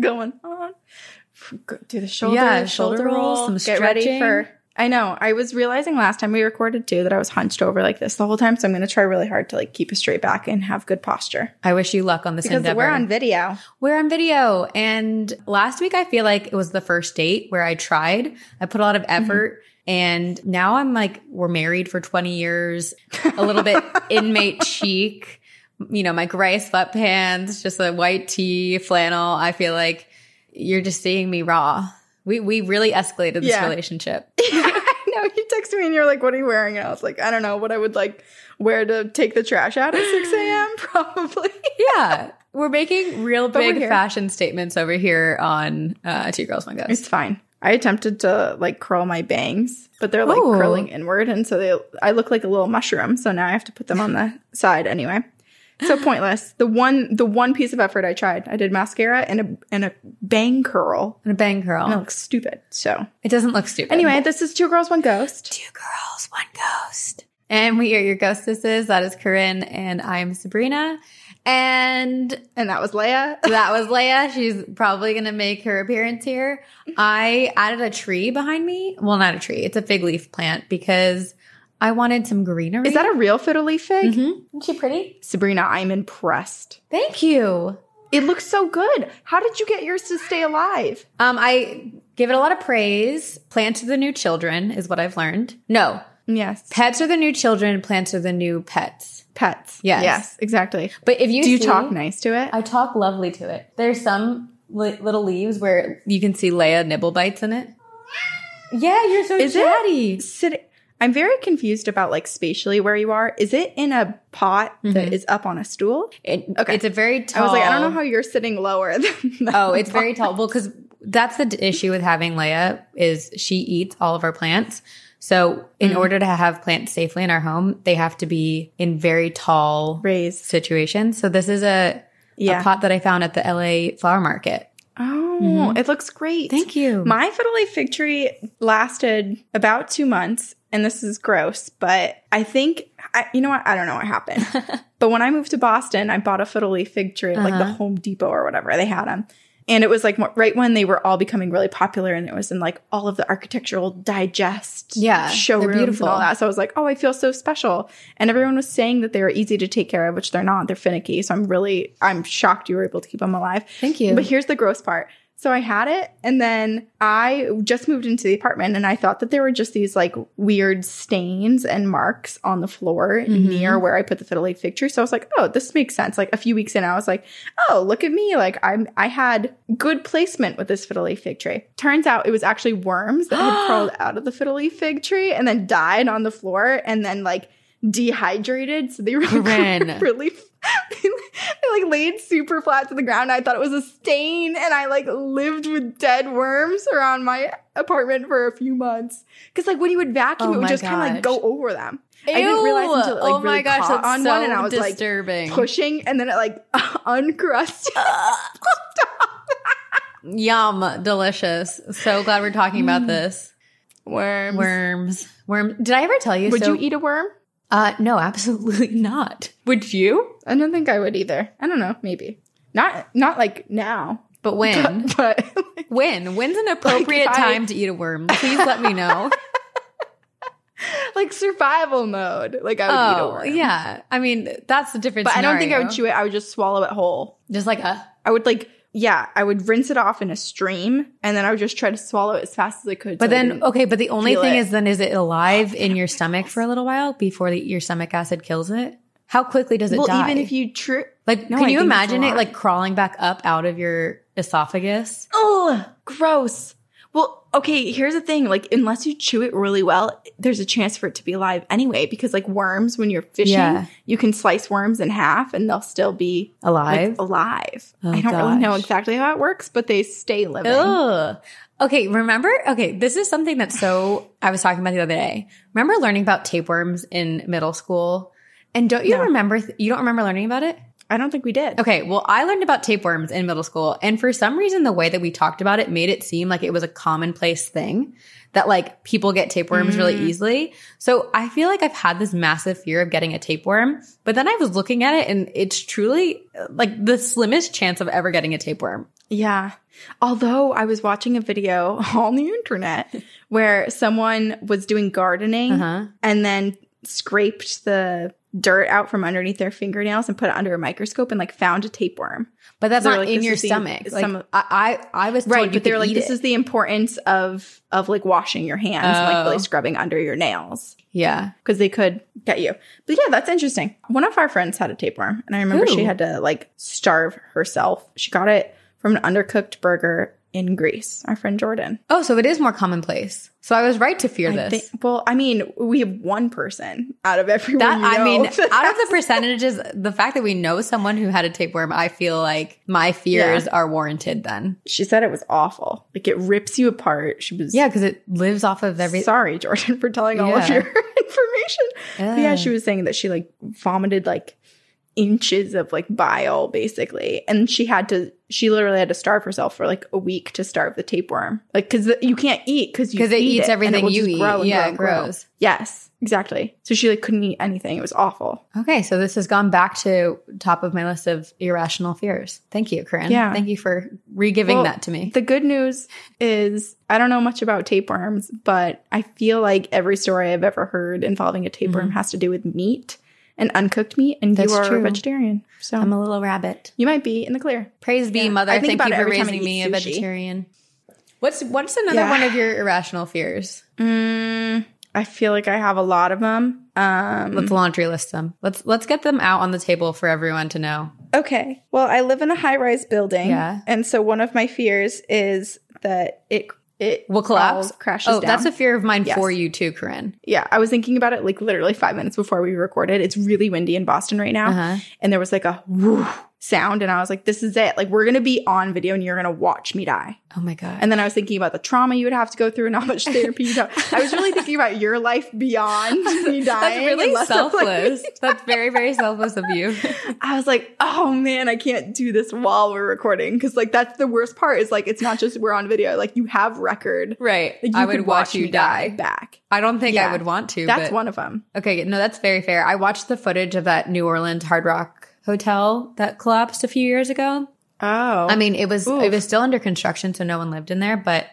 going on? Do the shoulder, Yeah, shoulder, shoulder roll. roll, some Get ready for. I know. I was realizing last time we recorded too that I was hunched over like this the whole time. So I'm going to try really hard to like keep a straight back and have good posture I wish you luck on this because endeavor. we're on video. We're on video. And last week, I feel like it was the first date where I tried. I put a lot of Mm-hmm. effort. And now I'm like, we're married for 20 years, a little bit inmate chic, you know, my gray sweatpants, just a white tee, flannel. I feel like you're just seeing me raw. We, we really escalated this Yeah. relationship. I know. You texted me and you're like, "What are you wearing?" And I was like, "I don't know what I would like wear to take the trash out at 6 a.m. Probably." Yeah. We're making real But big fashion statements over here on uh, Two Girls, One Ghost. It's fine. I attempted to like curl my bangs, but they're like Ooh. curling inward, and so they I look like a little mushroom. So now I have to put them on the side anyway. So pointless. The one the one piece of effort I tried, I did mascara and a and a bang curl, And a bang curl. and it looks stupid. So It doesn't look stupid. anyway, this is two girls, one ghost. Two girls, one ghost. And we are your ghostesses. That is Corinne and I'm Sabrina. And And that was Leia. that was Leia. She's probably going to make her appearance here. I added a tree behind me. Well, not a tree. It's a fig leaf plant because I wanted some greenery. Is that a real fiddle leaf fig? Mhm. Isn't she pretty? Sabrina, I'm impressed. Thank you. It looks so good. How did you get yours to stay alive? Um, I give it a lot of praise. Plants are the new children is what I've learned. No, Yes. pets are the new children. Plants are the new pets. Pets. Yes. Yes, exactly. But if you Do you see- talk nice to it? I talk lovely to it. There's some li- little leaves where you can see Leia nibble bites in it. Yeah, you're so Is it? chatty. Sit- I'm very confused about like spatially where you are. Is it in a pot that is up on a stool? It, Okay. It's a very tall. I was like, I don't know how you're sitting lower than Oh, it's very tall. Well, because that's the issue with having Leia is she eats all of our plants. So in Mm. order to have plants safely in our home, they have to be in very tall raised. situations. So this is a, Yeah. a pot that I found at the LA flower market. Oh, it looks great. Thank you. My fiddle leaf fig tree lasted about two months, and this is gross, but I think I, you know what? I don't know what happened. but when I moved to Boston, I bought a fiddle leaf fig tree at like the Uh-huh. Home Depot or whatever they had them. And it was like right when they were all becoming really popular, and it was in like all of the architectural digest Yeah, showrooms beautiful. and all that. So I was like, oh, I feel so special. And everyone was saying that they were easy to take care of, which they're not. They're finicky. So I'm really, I'm shocked you were able to keep them alive. Thank you. But here's the gross part. So I had it, and then I just moved into the apartment, and I thought that there were just these like weird stains and marks on the floor Mhm. near where I put the fiddle leaf fig tree. So I was like, oh, this makes sense. Like a few weeks in, I was like, oh, look at me. Like I'm, I had good placement with this fiddle leaf fig tree. Turns out it was actually worms that had crawled out of the fiddle leaf fig tree and then died on the floor, and then like dehydrated. So they were like, Corinne. really they, like laid super flat to the ground. I thought it was a stain, and I like lived with dead worms around my apartment for a few months. Because like when you would vacuum, Oh it would just kind of like go over them. I didn't realize until it like oh my really gosh, caught on so one, and I was disturbing. like pushing, and then it like uncrusted. Yum, delicious. So glad we're talking about mm. this. worms. Worms, worms. Did I ever tell you? Would so- you eat a worm? Uh, no, absolutely not. Would you? I don't think I would either. I don't know. Maybe not. Not like now. But when? But like, when? When's an appropriate I- time to eat a worm? Please let me know. like survival mode. Like I would eat a oh, worm. yeah. I mean, that's the difference. But I don't think I would chew it. I would just swallow it whole. Just like a. I would like, yeah, I would rinse it off in a stream and then I would just try to swallow it as fast as I could. But so then, okay, but the only thing it. is, then is it alive in your stomach for a little while before the, your stomach acid kills it? How quickly does it well, die? even if you trip, like, No, can I you imagine it like crawling back up out of your esophagus? oh, gross. Okay, here's the thing. Like, unless you chew it really well, there's a chance for it to be alive anyway. Because, like, worms, when you're fishing, Yeah. you can slice worms in half and they'll still be Alive? like, alive. Oh, I don't really know exactly how it works, but they stay living. Ugh. Okay, remember? Okay, this is something that's so I was talking about the other day. Remember learning about tapeworms in middle school? And don't you No. remember? You don't remember learning about it? I don't think we did. Okay, well, I learned about tapeworms in middle school, and for some reason, the way that we talked about it made it seem like it was a commonplace thing that like people get tapeworms really Mm. easily. So I feel like I've had this massive fear of getting a tapeworm, but then I was looking at it, and it's truly like the slimmest chance of ever getting a tapeworm. Yeah. Although I was watching a video on the internet where someone was doing gardening Uh-huh. and then scraped the dirt out from underneath their fingernails and put it under a microscope and like found a tapeworm. But that's They're not like, in your stomach. Like, some- I, I, I was told Right, but they're like this it. is the importance of of like washing your hands and like Oh. really scrubbing under your nails yeah. because they could get you. But yeah, that's interesting. One of our friends had a tapeworm and I remember she had to like starve herself. She got it from an undercooked burger in Greece. Our friend Jordan. Oh, so it is more commonplace. So I was right to fear I this. think- well, I mean, we have one person out of everyone. That I mean, out of the percentages, the fact that we know someone who had a tapeworm, I feel like my fears Yeah. are warranted. Then, she said it was awful. Like it rips you apart. She was yeah, because it lives off of every. sorry, Jordan, for telling all of your information. But yeah, she was saying that she like vomited like inches of like bile basically. And she had to, she literally had to starve herself for like a week to starve the tapeworm. Like, cause you can't eat cause you 'Cause it eats and everything will you eat. grow and Yeah, grow it and grow. grows. Yes, exactly. So she like couldn't eat anything. It was awful. Okay, so this has gone back to top of my list of irrational fears. Thank you, Corinne. Yeah. thank you for re-giving Well, that to me. The good news is I don't know much about tapeworms, but I feel like every story I've ever heard involving a tapeworm mm-hmm. has to do with meat and uncooked meat. And. That's you are true. a vegetarian. So I'm a little rabbit. you might be in the clear. Praise be, Yeah. mother. I think Thank about you it for every time I raising eat me a vegetarian. What's what's another Yeah. one of your irrational fears? Mm, I feel like I have a lot of them. Um, Let's laundry list them. Let's let's get them out on the table for everyone to know. okay. Well, I live in a high rise building. Yeah. And so one of my fears is that it it Will collapse. crashes Oh, down. that's a fear of mine Yes. for you too, Corinne. yeah, I was thinking about it like literally five minutes before we recorded. It's really windy in Boston right now. Uh-huh. and there was like a whoo sound and i was like this is it like we're gonna be on video and you're gonna watch me die Oh my god. and then i was thinking about the trauma you would have to go through and how much therapy you'd have i was really thinking about your life beyond me dying that's really and less of, like, selfless. that's very very selfless of you. i was like oh man i can't do this while we're recording because like that's the worst part is like it's not just we're on video like you have record right. like, you I would watch you me die. back I don't think I would want to. that's but- one of them Okay, no, that's very fair. I watched the footage of that New Orleans Hard Rock hotel that collapsed a few years ago. oh I mean, it was Oof. it was still under construction, so no one lived in there. But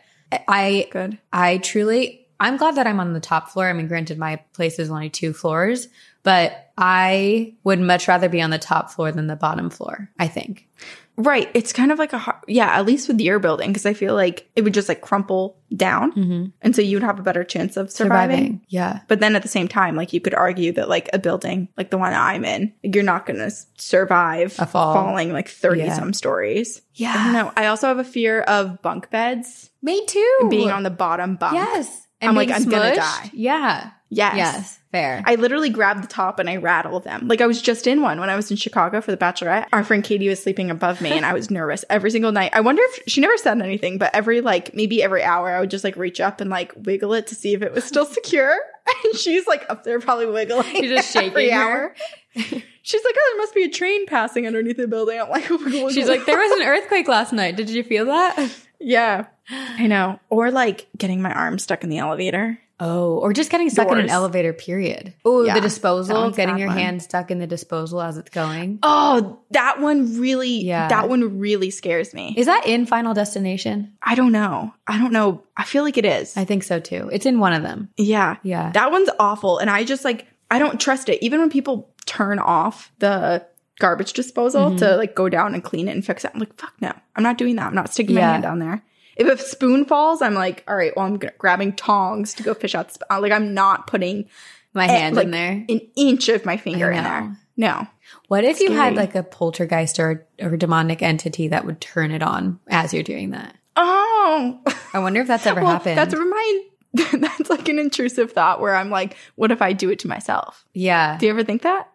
I good I truly I'm glad that I'm on the top floor. I mean, granted, my place is only two floors, but I would much rather be on the top floor than the bottom floor. I think. Right. It's kind of like a, har- yeah, at least with your building, because I feel like it would just like crumple down. Mm-hmm. And so you'd have a better chance of surviving. yeah. But then at the same time, like you could argue that like a building like the one I'm in, you're not going to survive A fall. falling like 30 Yeah. some stories. Yeah. know. I also have a fear of bunk beds Me too. being on the bottom bunk. yes, I'm like, I'm gonna die. Yeah. Yes. Yes. Fair. I literally grabbed the top and I rattle them. Like I was just in one when I was in Chicago for the Bachelorette. Our friend Katie was sleeping above me and I was nervous every single night. I wonder if she never said anything, but every like maybe every hour I would just like reach up and like wiggle it to see if it was still secure. And she's like up there probably wiggling. You're just every shaking her. hour. She's like, oh, there must be a train passing underneath the building. I'm like, wiggle. She's like, there was an earthquake last night. Did you feel that? yeah, I know. Or like getting my arm stuck in the elevator. Oh, or just getting stuck in an elevator, period. Oh, Yeah, the disposal, getting your one. hand stuck in the disposal as it's going. Oh, that one really, Yeah. that one really scares me. Is that in Final Destination? I don't know. I don't know. I feel like it is. I think so too. It's in one of them. yeah. Yeah. That one's awful. And I just like, I don't trust it. Even when people turn off the garbage disposal Mm-hmm. to like go down and clean it and fix it, I'm like, fuck no. I'm not doing that. I'm not sticking my hand down there. If a spoon falls, I'm like, all right, well, I'm grabbing tongs to go fish out the spoon. Like, I'm not putting My hand like, in there. an inch of my finger in there. No. What if you had like a poltergeist or, or demonic entity that would turn it on as you're doing that? Oh, I wonder if that's ever well, happened. that's a remind. that's like an intrusive thought where I'm like, what if I do it to myself? yeah. Do you ever think that?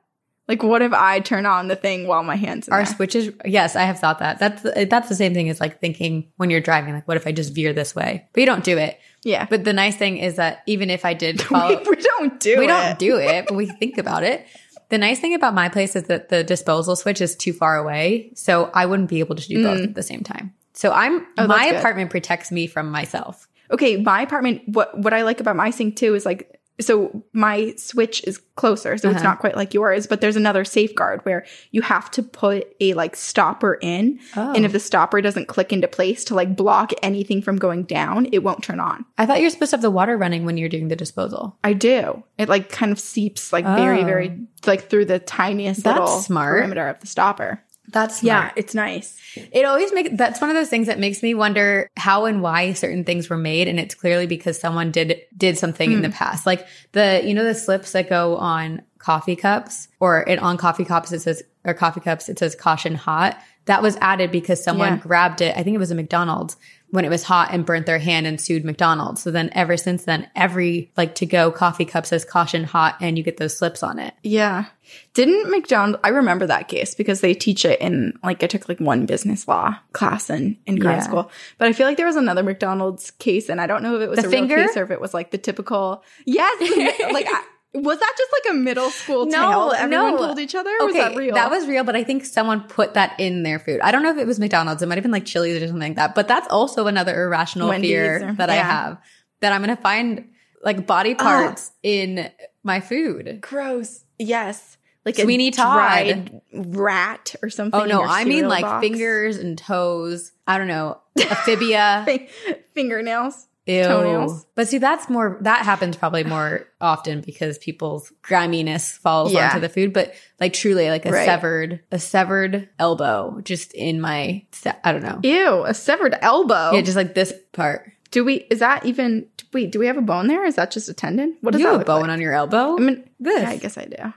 Like, what if I turn on the thing while my hands Our switches, yes, I have thought that. That's that's the same thing as like thinking when you're driving, like, what if I just veer this way? But you don't do it. Yeah, But the nice thing is that even if I did follow, we, we don't do we it. We don't do it, but we think about it. the nice thing about my place is that the disposal switch is too far away. So I wouldn't be able to do both at the same time. So I'm, Mm. Oh, my apartment protects me from myself. Okay, my apartment. What what I like about my sink too is like so my switch is closer, so it's Uh-huh. not quite like yours. But there's another safeguard where you have to put a like stopper in, Oh. and if the stopper doesn't click into place to like block anything from going down, it won't turn on. I thought you're supposed to have the water running when you're doing the disposal. I do. It like kind of seeps like very Oh. very like through the tiniest That's little smart. perimeter of the stopper. That's Yeah, it's nice. It always makes that's one of those things that makes me wonder how and why certain things were made, and it's clearly because someone did did something in the hmm. past, like the you know the slips that go on coffee cups or it on coffee cups it says or coffee cups it says caution hot. That was added because someone Yeah. grabbed it. I think it was a McDonald's when it was hot and burnt their hand and sued McDonald's. So then ever since then, every like to go coffee cup says caution hot, and you get those slips on it. Yeah. Didn't McDonald I remember that case because they teach it in like I took like one business law class in, in grad Yeah. school. But I feel like there was another McDonald's case and I don't know if it was The a finger? real case or if it was like the typical Yes. like I, was that just like a middle school tale that everyone told each other? Or was that real? was real, but I think someone put that in their food. I don't know if it was McDonald's. It might have been like Chili's or something like that. But that's also another irrational Wendy's fear or- that I have that I'm going to find like body parts in my food. gross. Yes. Like Sweeney a Todd. rat or something. Oh no, I mean like box. fingers and toes. I don't know, amphibia. Fin- fingernails. Ew. toenails. But see, that's more, that happens probably more often because people's griminess falls Yeah. onto the food. But like truly, like a Right. severed, a severed elbow just in my, I don't know. Ew, a severed elbow. Yeah, just like this part. Do we? Is that even? Wait, do we have a bone there? Is that just a tendon? What does you that have a bone like? on your elbow? I mean, this. yeah, I guess I do.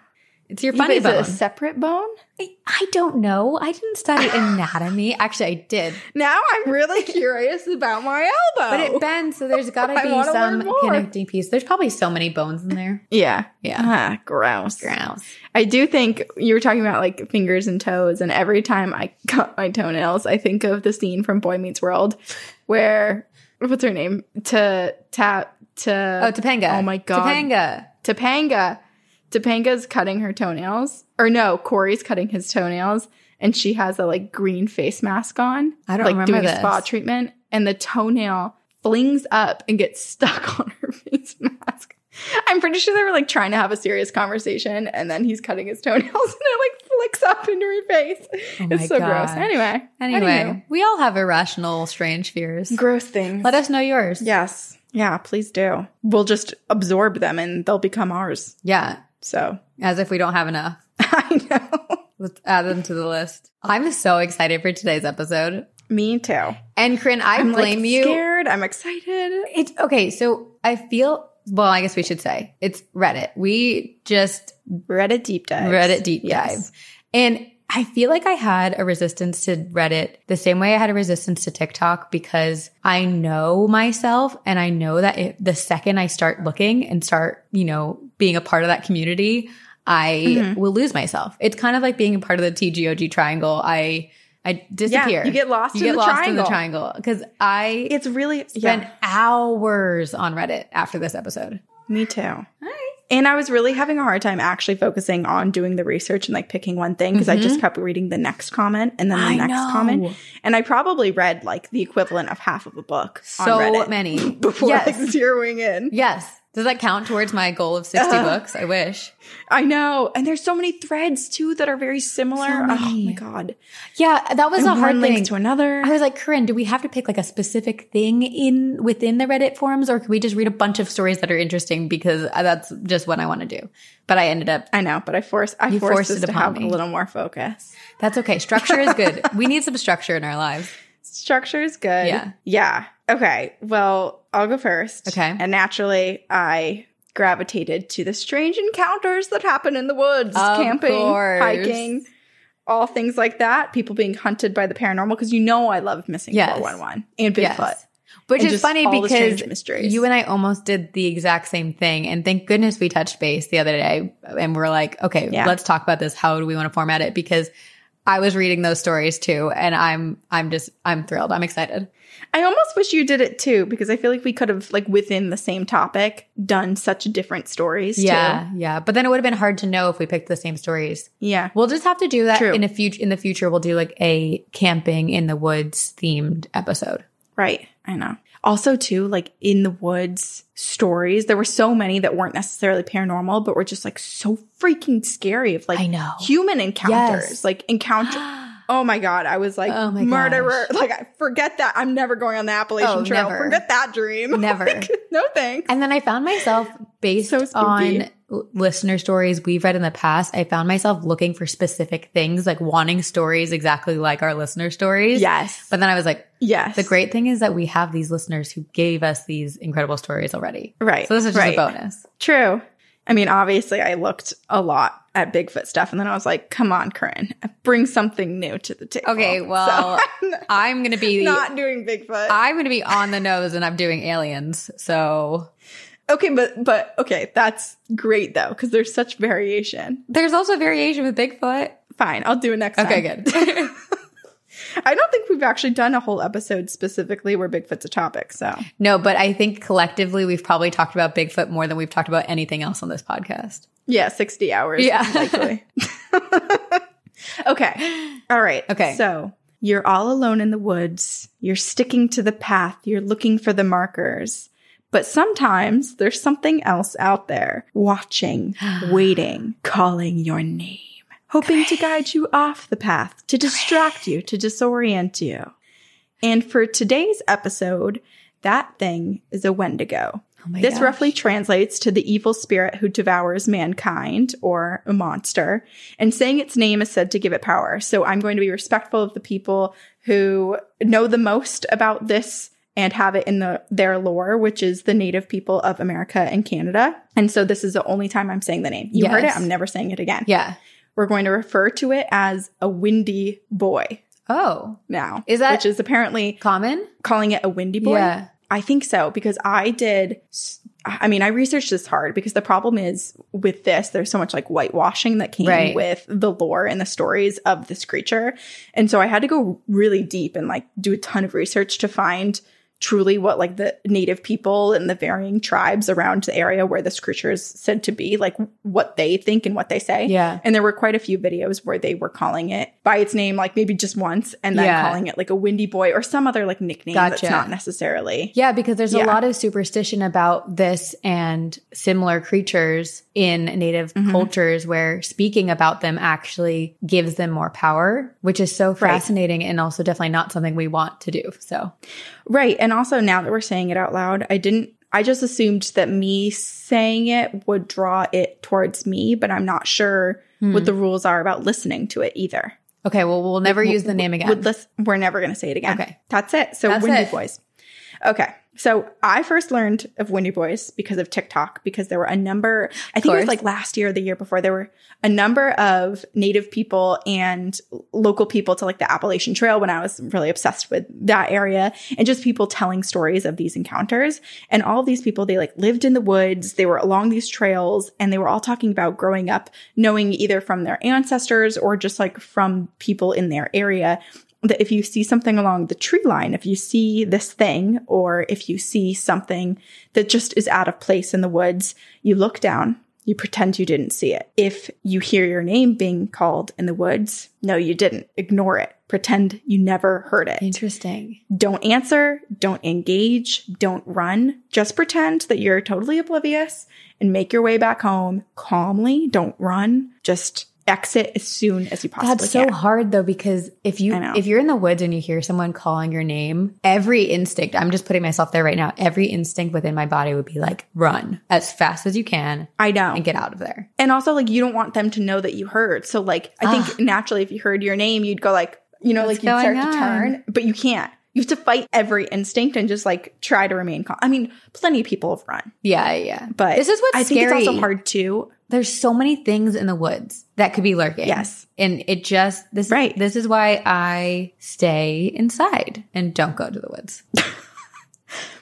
It's your funny is bone. it a separate bone? I, I don't know. I didn't study anatomy. Actually, I did. Now I'm really curious about my elbow. But it bends, so there's got to be some connecting piece. There's probably so many bones in there. yeah, Yeah. ah, gross. Gross. I do think you were talking about like fingers and toes, and every time I cut my toenails, I think of the scene from Boy Meets World where what's her name? To tap to Oh, Topanga. Oh my God. Topanga. Topanga. Topanga's cutting her toenails. Or no, Corey's cutting his toenails and she has a like green face mask on. I don't like remember doing this. a spa treatment. And the toenail flings up and gets stuck on her face mask. I'm pretty sure they were like trying to have a serious conversation and then he's cutting his toenails and it like flicks up into her face. Oh it's so gross. gosh. Anyway. Anyway, we all have irrational, strange fears. Gross things. Let us know yours. Yes. Yeah, please do. We'll just absorb them and they'll become ours. Yeah. So As if we don't have enough. I know. Let's add them to the list. I'm so excited for today's episode. Me too. And Corinne, I blame you. I'm blame like, you. Scared. I'm excited. It's okay. So I feel, well, I guess we should say it's Reddit. We just Reddit deep dive. Reddit deep dive. Yes. And I feel like I had a resistance to Reddit the same way I had a resistance to TikTok because I know myself and I know that if, the second I start looking and start, you know, being a part of that community, I Mhm. will lose myself. It's kind of like being a part of the TGOG triangle. I I disappear. you get lost You in get the lost in the triangle. triangle because I It's really spent yeah. hours on Reddit after this episode. Me too. And I was really having a hard time actually focusing on doing the research and like picking one thing because I just kept reading the next comment and then the Mm-hmm. I next know. comment. And I probably read like the equivalent of half of a book So many. before yes. like zeroing in. Yes. Does that count towards my goal of 60 Uh, books? I wish. I know. And there's so many threads too that are very similar. So Oh my god. Yeah, that was And a hard thing. to another. I was like, Corinne, do we have to pick like a specific thing in within the Reddit forums or can we just read a bunch of stories that are interesting because that's just what I want to do. But I ended up I know, but I forced I forced, forced us to upon have me. a little more focus. that's okay. Structure is good. we need some structure in our lives. Structure is good. Yeah. Yeah. Okay. Well, I'll go first. Okay. And naturally, I gravitated to the strange encounters that happen in the woods, Of camping, course. hiking, all things like that. People being hunted by the paranormal because you know I love missing Yes. 411 and Bigfoot. Yes. Which And is funny because you and I almost did the exact same thing. And thank goodness we touched base the other day and we're like, okay, Yeah. let's talk about this. How do we want to format it? Because I was reading those stories too, and I'm I'm just I'm thrilled. I'm excited. I almost wish you did it too because I feel like we could have like within the same topic done such different stories. Yeah, too. yeah. But then it would have been hard to know if we picked the same stories. yeah, We'll just have to do that True. in a future. In the future, we'll do like a camping in the woods themed episode. right. I know. Also, too, like in the woods stories, there were so many that weren't necessarily paranormal, but were just like so freaking scary of like I know. human encounters, Yes. like encounter. Oh my god, I was like Oh my murderer. gosh. Like I forget that. I'm never going on the Appalachian Oh, Trail. never. Forget that dream. Never. Like, no thanks. And then I found myself based So on listener stories we've read in the past. I found myself looking for specific things, like wanting stories exactly like our listener stories. Yes. But then I was like, yes. the great thing is that we have these listeners who gave us these incredible stories already. Right. So this is just right. a bonus. True. I mean, obviously, I looked a lot at Bigfoot stuff, and then I was like, "Come on, Corinne, bring something new to the table." Okay, well, So, I'm going to be not doing Bigfoot. I'm going to be on the nose and I'm doing aliens. So okay, but but okay, that's great though, because there's such variation. there's also variation with Bigfoot. Fine, I'll do it next Okay, time. good. I don't think we've actually done a whole episode specifically where Bigfoot's a topic. So no, but I think collectively we've probably talked about Bigfoot more than we've talked about anything else on this podcast. yeah, sixty hours. Yeah. likely. okay. All right. Okay. So you're all alone in the woods. You're sticking to the path. You're looking for the markers. But sometimes there's something else out there watching, waiting, calling your name, hoping to guide you off the path, to distract you, to disorient you. And for today's episode, that thing is a Wendigo. Oh my This gosh. roughly translates to the evil spirit who devours mankind or a monster. And saying its name is said to give it power. So I'm going to be respectful of the people who know the most about this and have it in the their lore, which is the native people of America and Canada. And so this is the only time I'm saying the name. You heard it. I'm never saying it again. Yeah. We're going to refer to it as a windy boy Oh, now. Is that- which is apparently common? calling it a windy boy? Yeah. I think so because I did. I mean, I researched this hard because the problem is with this, there's so much like whitewashing that came Right. with the lore and the stories of this creature. And so I had to go really deep and like do a ton of research to find truly what like the native people and the varying tribes around the area where this creature is said to be, like what they think and what they say. Yeah. And there were quite a few videos where they were calling it by its name, like maybe just once, and then Yeah. calling it like a windy boy or some other like nickname that's not necessarily. Yeah, because there's Yeah. a lot of superstition about this and similar creatures in native Mhm. cultures where speaking about them actually gives them more power, which is so Right. fascinating and also definitely not something we want to do. So, Right. And also now that we're saying it out loud, I didn't I just assumed that me saying it would draw it towards me, but I'm not sure Hmm. what the rules are about listening to it either. okay, well, we'll never Would- use the name again. We're never going to say it again. Okay. That's it. So That's Windy it. Boys. Okay. So I first learned of Windy Boys because of TikTok because there were a number, I think it was like last year or the year before, there were a number of native people and local people to like the Appalachian Trail when I was really obsessed with that area and just people telling stories of these encounters. And all of these people, they like lived in the woods, they were along these trails, and they were all talking about growing up, knowing either from their ancestors or just like from people in their area that if you see something along the tree line, if you see this thing, or if you see something that just is out of place in the woods, you look down, you pretend you didn't see it. If you hear your name being called in the woods, no, you didn't. Ignore it. Pretend you never heard it. Interesting. Don't answer, don't engage, don't run. Just pretend that you're totally oblivious and make your way back home calmly. Don't run. Just exit as soon as you possibly can. That's so can. hard though because if you if you're in the woods and you hear someone calling your name, every instinct, I'm just putting myself there right now, every instinct within my body would be like run as fast as you can I know. and get out of there. And also, like, you don't want them to know that you heard. So, like, I think ah. naturally, if you heard your name, you'd go like, you know, What's like you'd start going to turn, but you can't. You have to fight every instinct and just like try to remain calm. I mean, plenty of people have run, Yeah, yeah. but this is what's I think scary. it's also hard too. There's so many things in the woods that could be lurking. Yes. And it just this Right. this is why I stay inside and don't go to the woods.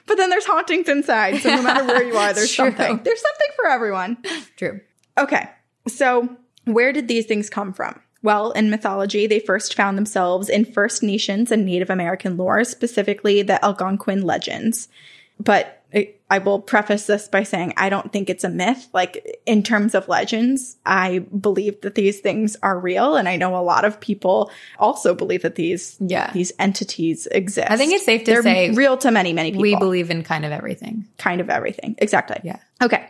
But then there's hauntings inside. So no matter where you are, there's True. something. There's something for everyone. True. Okay. So where did these things come from? Well, in mythology, they first found themselves in First Nations and Native American lore, specifically the Algonquin legends. But I- will preface this by saying I don't think it's a myth. Like in terms of legends, I believe that these things are real, and I know a lot of people also believe that these Yeah. these entities exist. I think it's safe to They're say real to many many people. we believe in kind of everything. kind of everything. Exactly. Yeah. Okay.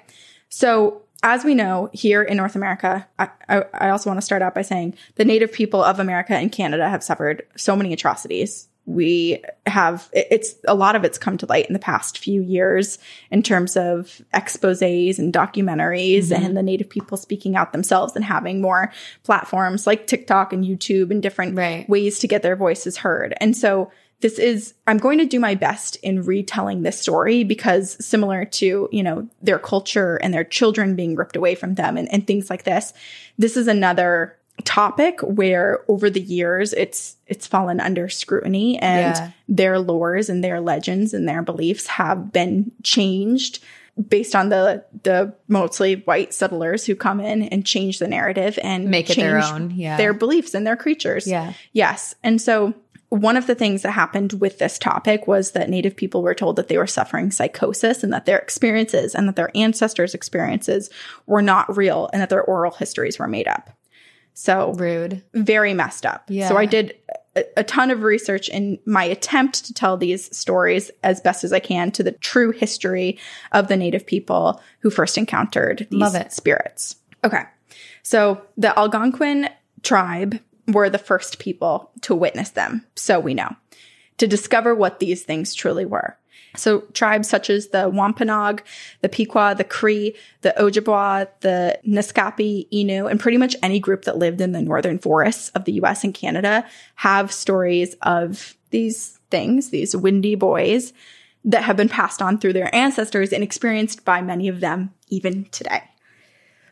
So, as we know, here in North America, I, I also want to start out by saying the Native people of America and Canada have suffered so many atrocities. We have, it's a lot of it's come to light in the past few years in terms of exposes and documentaries Mhm. and the Native people speaking out themselves and having more platforms like TikTok and YouTube and different Right. ways to get their voices heard. And so this is I'm going to do my best in retelling this story because similar to, you know, their culture and their children being ripped away from them and, and things like this, this is another topic where over the years it's it's fallen under scrutiny and Yeah. their lores and their legends and their beliefs have been changed based on the the mostly white settlers who come in and change the narrative and Make it their own. Yeah. their beliefs and their creatures. yeah. Yes. And so one of the things that happened with this topic was that Native people were told that they were suffering psychosis and that their experiences and that their ancestors' experiences were not real and that their oral histories were made up. So Rude. very messed up. Yeah. So I did a, a ton of research in my attempt to tell these stories as best as I can to the true history of the native people who first encountered these spirits. Okay. So the Algonquin tribe were the first people to witness them, so we know, to discover what these things truly were. So tribes such as the Wampanoag, the Pequot, the Cree, the Ojibwa, the Naskapi, Innu, and pretty much any group that lived in the northern forests of the US and Canada have stories of these things, these windy boys that have been passed on through their ancestors and experienced by many of them even today.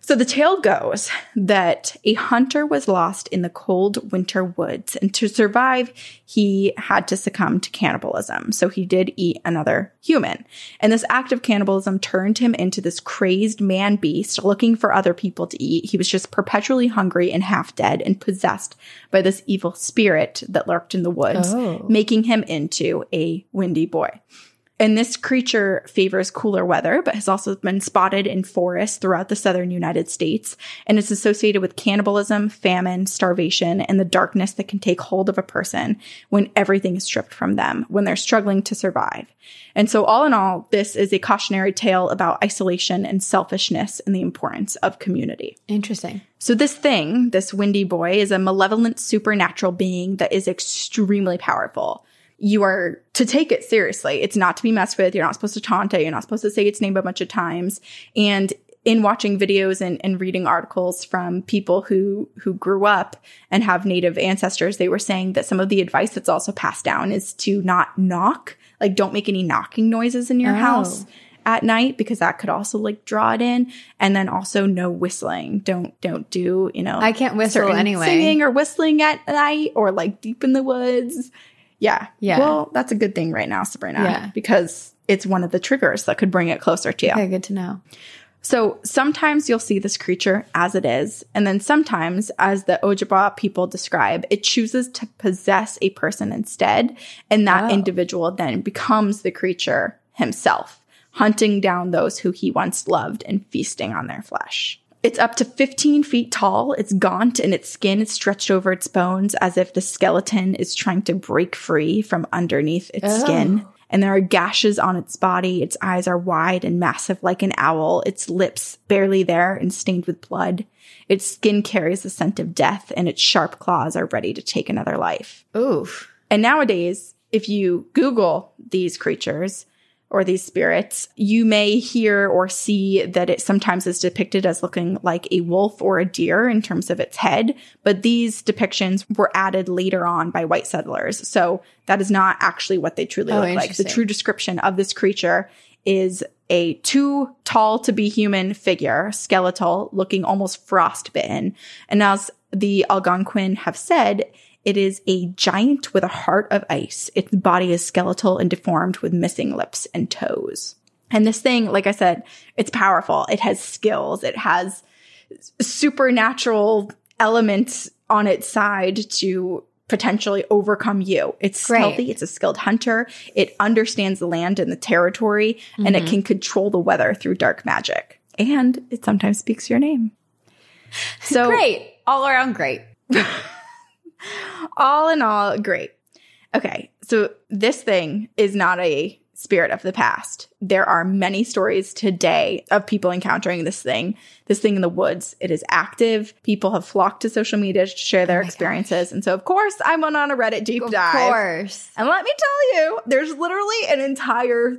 So the tale goes that a hunter was lost in the cold winter woods, and to survive, he had to succumb to cannibalism. So he did eat another human. And this act of cannibalism turned him into this crazed man beast looking for other people to eat. He was just perpetually hungry and half dead and possessed by this evil spirit that lurked in the woods, Oh. making him into a windy boy. And this creature favors cooler weather, but has also been spotted in forests throughout the southern United States. And it's associated with cannibalism, famine, starvation, and the darkness that can take hold of a person when everything is stripped from them, when they're struggling to survive. And so, all in all, this is a cautionary tale about isolation and selfishness and the importance of community. Interesting. So this thing, this windy boy, is a malevolent supernatural being that is extremely powerful. You are to take it seriously. It's not to be messed with. You're not supposed to taunt it. You're not supposed to say its name a bunch of times. And in watching videos and, and reading articles from people who who grew up and have native ancestors, they were saying that some of the advice that's also passed down is to not knock, like don't make any knocking noises in your Oh. house at night because that could also like draw it in and then also no whistling don't don't do you know I can't whistle anyway. singing or whistling at night or like deep in the woods yeah Yeah. well that's a good thing right now sabrina Yeah. because it's one of the triggers that could bring it closer to you Okay, good to know. so sometimes you'll see this creature as it is, and then sometimes, as the Ojibwa people describe, it chooses to possess a person instead, and that Oh. individual then becomes the creature himself, hunting down those who he once loved and feasting on their flesh. It's up to 15 feet tall. It's gaunt and its skin is stretched over its bones as if the skeleton is trying to break free from underneath its Oh. skin and there are gashes on its body. Its eyes are wide and massive like an owl, its lips barely there and stained with blood. Its skin carries the scent of death, and its sharp claws are ready to take another life. Oof. And nowadays, if you Google these creatures or these spirits, you may hear or see that it sometimes is depicted as looking like a wolf or a deer in terms of its head. But these depictions were added later on by white settlers. So that is not actually what they truly Oh, look like. The true description of this creature is a too tall to be human figure, skeletal, looking almost frostbitten. And as the Algonquin have said, it is a giant with a heart of ice. Its body is skeletal and deformed with missing lips and toes. And this thing, like I said, it's powerful. It has skills. It has supernatural elements on its side to potentially overcome you. It's Great. stealthy, it's a skilled hunter, it understands the land and the territory, and it Mhm. can control the weather through dark magic. And it sometimes speaks your name. So great. All around great. all in all, great. Okay, so this thing is not a spirit of the past. There are many stories today of people encountering this thing, this thing in the woods. It is active. People have flocked to social media to share their Oh experiences. And so, of course, I went on a Reddit deep Of dive. Of course. And let me tell you, there's literally an entire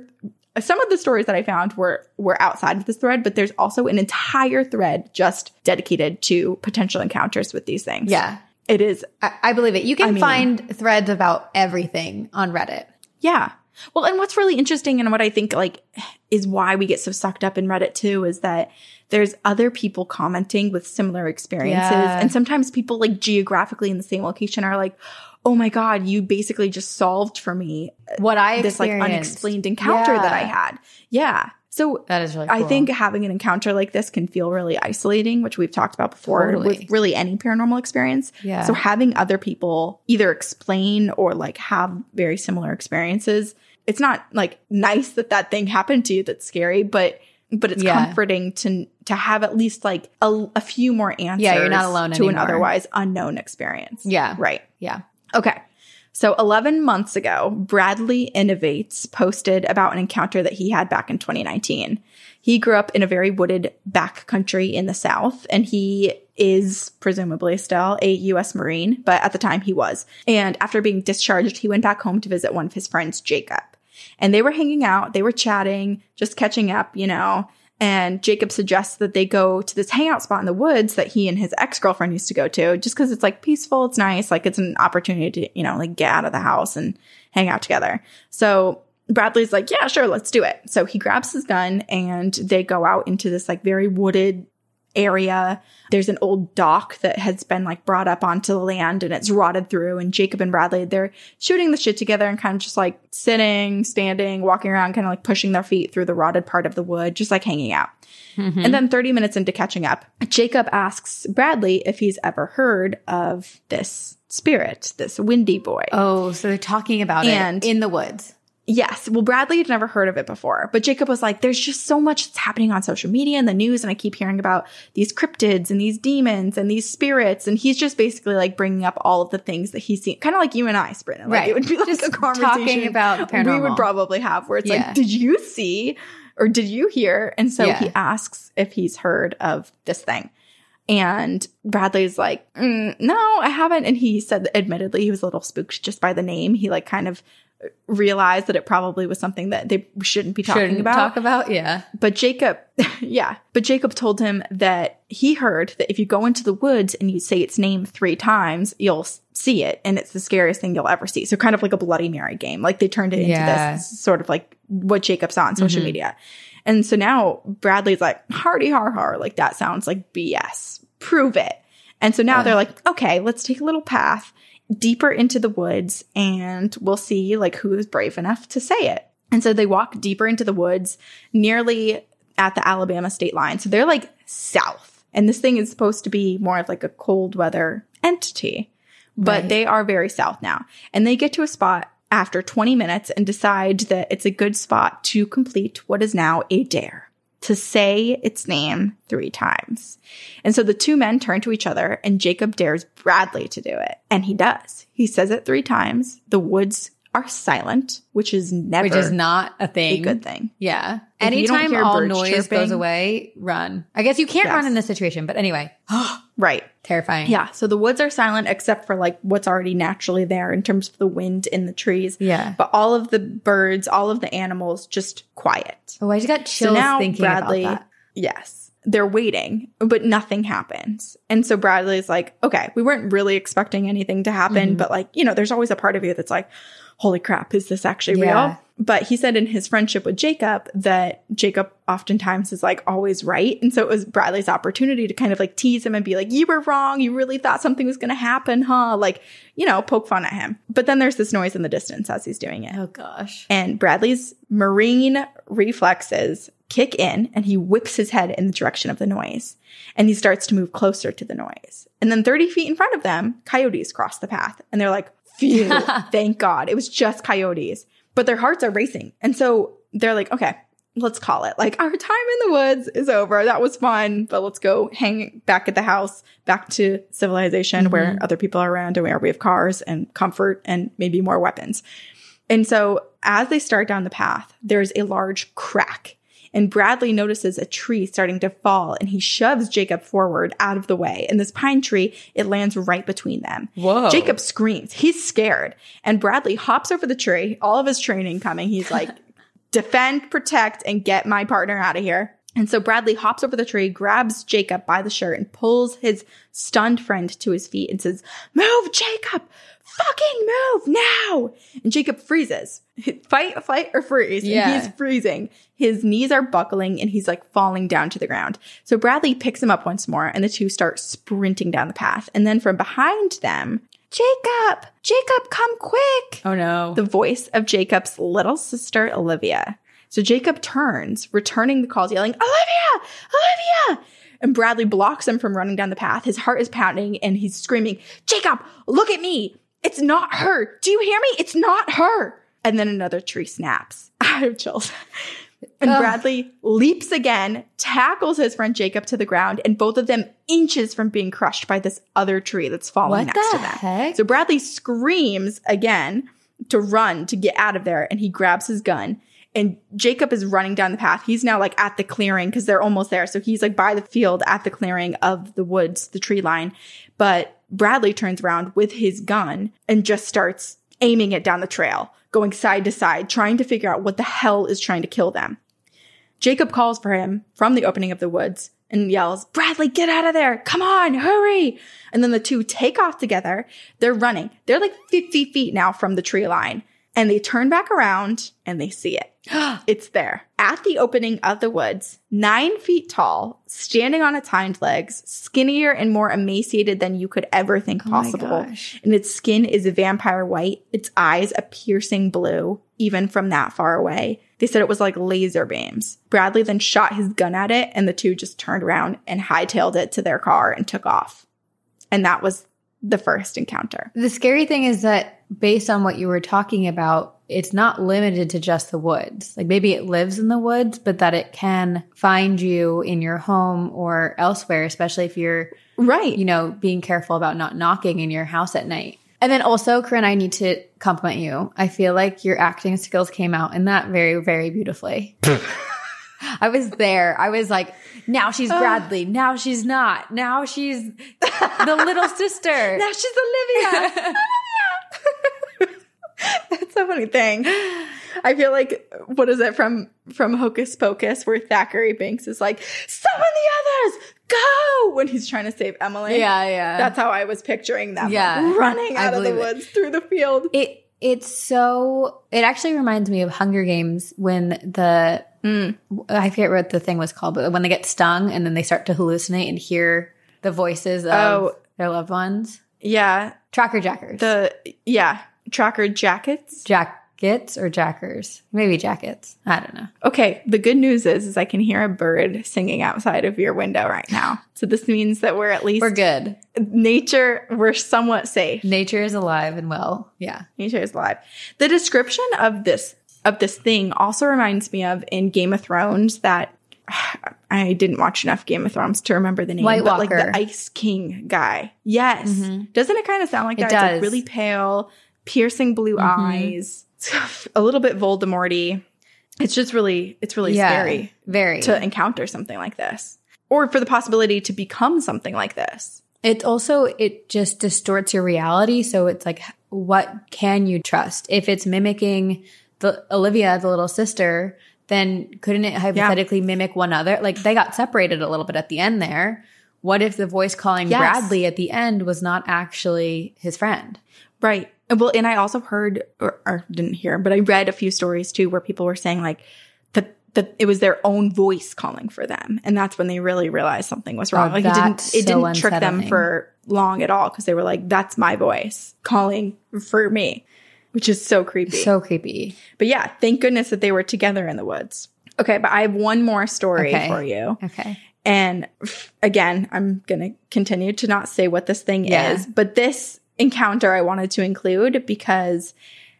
some of the stories that I found were were outside of this thread, but there's also an entire thread just dedicated to potential encounters with these things. Yeah. It is I, I believe it. You can I mean- find threads about everything on Reddit. Yeah. Well, and what's really interesting and what I think like is why we get so sucked up in Reddit too is that there's other people commenting with similar experiences. Yeah. And sometimes people like geographically in the same location are like, oh my God, you basically just solved for me What I this like unexplained encounter that I had. Yeah. So That is really I think having an encounter like this can feel really isolating, which we've talked about before Totally. with really any paranormal experience. Yeah. So having other people either explain or like have very similar experiences, it's not like nice that that thing happened to you that's scary, but but it's Yeah. comforting to to have at least like a, a few more answers Yeah, you're not alone to an otherwise unknown experience. Yeah. Right. Yeah. Okay. So 11 months ago, Bradley Innovates posted about an encounter that he had back in 2019. He grew up in a very wooded backcountry in the South, and he is presumably still a U.S. Marine, but at the time he was. And after being discharged, he went back home to visit one of his friends, Jacob. And they were hanging out, they were chatting, just catching up, you know. And Jacob suggests that they go to this hangout spot in the woods that he and his ex girlfriend used to go to, just because it's like peaceful, it's nice, like it's an opportunity to, you know, like get out of the house and hang out together. So Bradley's like, yeah, sure, let's do it. So he grabs his gun and they go out into this like very wooded area. There's an old dock that has been like brought up onto the land and it's rotted through. And Jacob and Bradley, they're shooting the shit together and kind of just like sitting, standing, walking around, kind of like pushing their feet through the rotted part of the wood, just like hanging out. Mhm. And then 30 minutes into catching up, Jacob asks Bradley if he's ever heard of this spirit, this windy boy. oh, so they're talking about And- it in the woods. Yes. Well, Bradley had never heard of it before, but Jacob was like, there's just so much that's happening on social media and the news. And I keep hearing about these cryptids and these demons and these spirits. And he's just basically like bringing up all of the things that he's seen, kind of like you and I, Sabrina. Like Right. it would be like Just a conversation talking about the we would probably have where it's Yeah. like, did you see or did you hear? And so Yeah. he asks if he's heard of this thing. And Bradley's like, "Mm, no, I haven't. And he said, that admittedly, he was a little spooked just by the name. He like kind of realized that it probably was something that they shouldn't be talking Shouldn't about. talk about. Yeah. but Jacob, yeah, but Jacob told him that he heard that if you go into the woods and you say its name three times, you'll see it. And it's the scariest thing you'll ever see. So kind of like a Bloody Mary game. Like they turned it into Yeah. this sort of like what Jacob saw on social Mhm. media. And so now Bradley's like, hardy har har, like that sounds like BS. Prove it. And so now Ugh. they're like, okay, let's take a little path deeper into the woods and we'll see like who is brave enough to say it. And so they walk deeper into the woods, nearly at the Alabama state line. So they're like south. And this thing is supposed to be more of like a cold weather entity, but Right. they are very south now. And they get to a spot after 20 minutes and decide that it's a good spot to complete what is now a dare to say its name three times. And so the two men turn to each other and Jacob dares Bradley to do it. And he does. He says it three times. The woods are silent, which is never Which is not a a thing. good thing. Yeah. If Anytime all noise goes away, run. I guess you can't Yes. run in this situation, but anyway, Right. terrifying. Yeah. So the woods are silent except for like what's already naturally there in terms of the wind in the trees. Yeah. But all of the birds, all of the animals just quiet. Oh, I just got chills now thinking Bradley- about that. Yes. They're waiting, but nothing happens. And so Bradley's like, okay, we weren't really expecting anything to happen, Mhm. but like, you know, there's always a part of you that's like, holy crap, is this actually Yeah. real? But he said in his friendship with Jacob that Jacob oftentimes is like always right. And so it was Bradley's opportunity to kind of like tease him and be like, you were wrong. You really thought something was going to happen, huh? Like, you know, poke fun at him. But then there's this noise in the distance as he's doing it. Oh gosh. And Bradley's marine reflexes kick in and he whips his head in the direction of the noise. And he starts to move closer to the noise. And then 30 feet in front of them, coyotes cross the path. And they're like, phew, thank God. It was just coyotes. But their hearts are racing. And so they're like, okay, let's call it. Like our time in the woods is over. That was fun, but let's go hang back at the house, back to civilization mm-hmm. where other people are around and where we have cars and comfort and maybe more weapons. And so as they start down the path, there's a large crack and Bradley notices a tree starting to fall and he shoves Jacob forward out of the way. And this pine tree, it lands right between them. Whoa. Jacob screams. He's scared. And Bradley hops over the tree, all of his training coming. He's like, defend, protect, and get my partner out of here. And so Bradley hops over the tree, grabs Jacob by the shirt, and pulls his stunned friend to his feet and says, Move, Jacob! Fucking move now! And Jacob freezes. Fight, fight, or freeze. Yeah. And he's freezing. His knees are buckling and he's like falling down to the ground. So Bradley picks him up once more and the two start sprinting down the path. And then from behind them, Jacob, Jacob, come quick. Oh no. The voice of Jacob's little sister, Olivia. So Jacob turns, returning the calls, yelling, Olivia, Olivia. And Bradley blocks him from running down the path. His heart is pounding and he's screaming, Jacob, look at me. It's not her. Do you hear me? It's not her. And then another tree snaps. I have chills. And Ugh. Bradley leaps again, tackles his friend Jacob to the ground, and both of them inches from being crushed by this other tree that's falling what next to them. Heck? So Bradley screams again to run to get out of there, and he grabs his gun. And Jacob is running down the path. He's now like at the clearing because they're almost there. So he's like by the field at the clearing of the woods, the tree line. But Bradley turns around with his gun and just starts aiming it down the trail, going side to side, trying to figure out what the hell is trying to kill them. Jacob calls for him from the opening of the woods and yells, Bradley, get out of there. Come on, hurry. And then the two take off together. They're running. They're like 50 feet now from the tree line and they turn back around and they see it. it's there at the opening of the woods, nine feet tall, standing on its hind legs, skinnier and more emaciated than you could ever think oh possible. And its skin is vampire white, its eyes a piercing blue, even from that far away. They said it was like laser beams. Bradley then shot his gun at it, and the two just turned around and hightailed it to their car and took off. And that was the first encounter. The scary thing is that based on what you were talking about, it's not limited to just the woods. Like maybe it lives in the woods, but that it can find you in your home or elsewhere, especially if you're right, you know, being careful about not knocking in your house at night. And then also, Corinne, I need to compliment you. I feel like your acting skills came out in that very, very beautifully. I was there. I was like, now she's uh. Bradley. now she's not. Now she's the little sister. now she's Olivia. That's a funny thing. I feel like what is it from from Hocus Pocus where Thackery Binx is like, summon the others, go when he's trying to save Emily. Yeah, yeah. That's how I was picturing them. Yeah, like, running out of the woods it. through the field. It it's so. It actually reminds me of Hunger Games when the mm, I forget what the thing was called, but when they get stung and then they start to hallucinate and hear the voices of oh, their loved ones. Yeah, tracker jackers. The yeah tracker jackets. Jackets or jackers? Maybe jackets. I don't know. Okay. The good news is, is I can hear a bird singing outside of your window right now. So this means that we're at least we're good. Nature, we're somewhat safe. Nature is alive and well. Yeah. Nature is alive. The description of this of this thing also reminds me of in Game of Thrones that I didn't watch enough Game of Thrones to remember the name, White but like the Ice King guy. Yes. Mm-hmm. Doesn't it kind of sound like that? It does. It's like really pale, piercing blue mm-hmm. eyes, a little bit Voldemorty. It's just really, it's really yeah, scary, very to encounter something like this, or for the possibility to become something like this. It also it just distorts your reality. So it's like, what can you trust if it's mimicking the Olivia, the little sister? Then couldn't it hypothetically yeah. mimic one other? Like they got separated a little bit at the end there. What if the voice calling yes. Bradley at the end was not actually his friend? Right. Well, and I also heard or, or, didn't hear, but I read a few stories too where people were saying like that that it was their own voice calling for them, and that's when they really realized something was wrong. Oh, like it didn't it so didn't trick them for long at all because they were like, "That's my voice calling for me," which is so creepy, so creepy. But yeah, thank goodness that they were together in the woods. Okay, but I have one more story Okay. for you. Okay. And again, I'm going to continue to not say what this thing Yeah. is, but this encounter I wanted to include because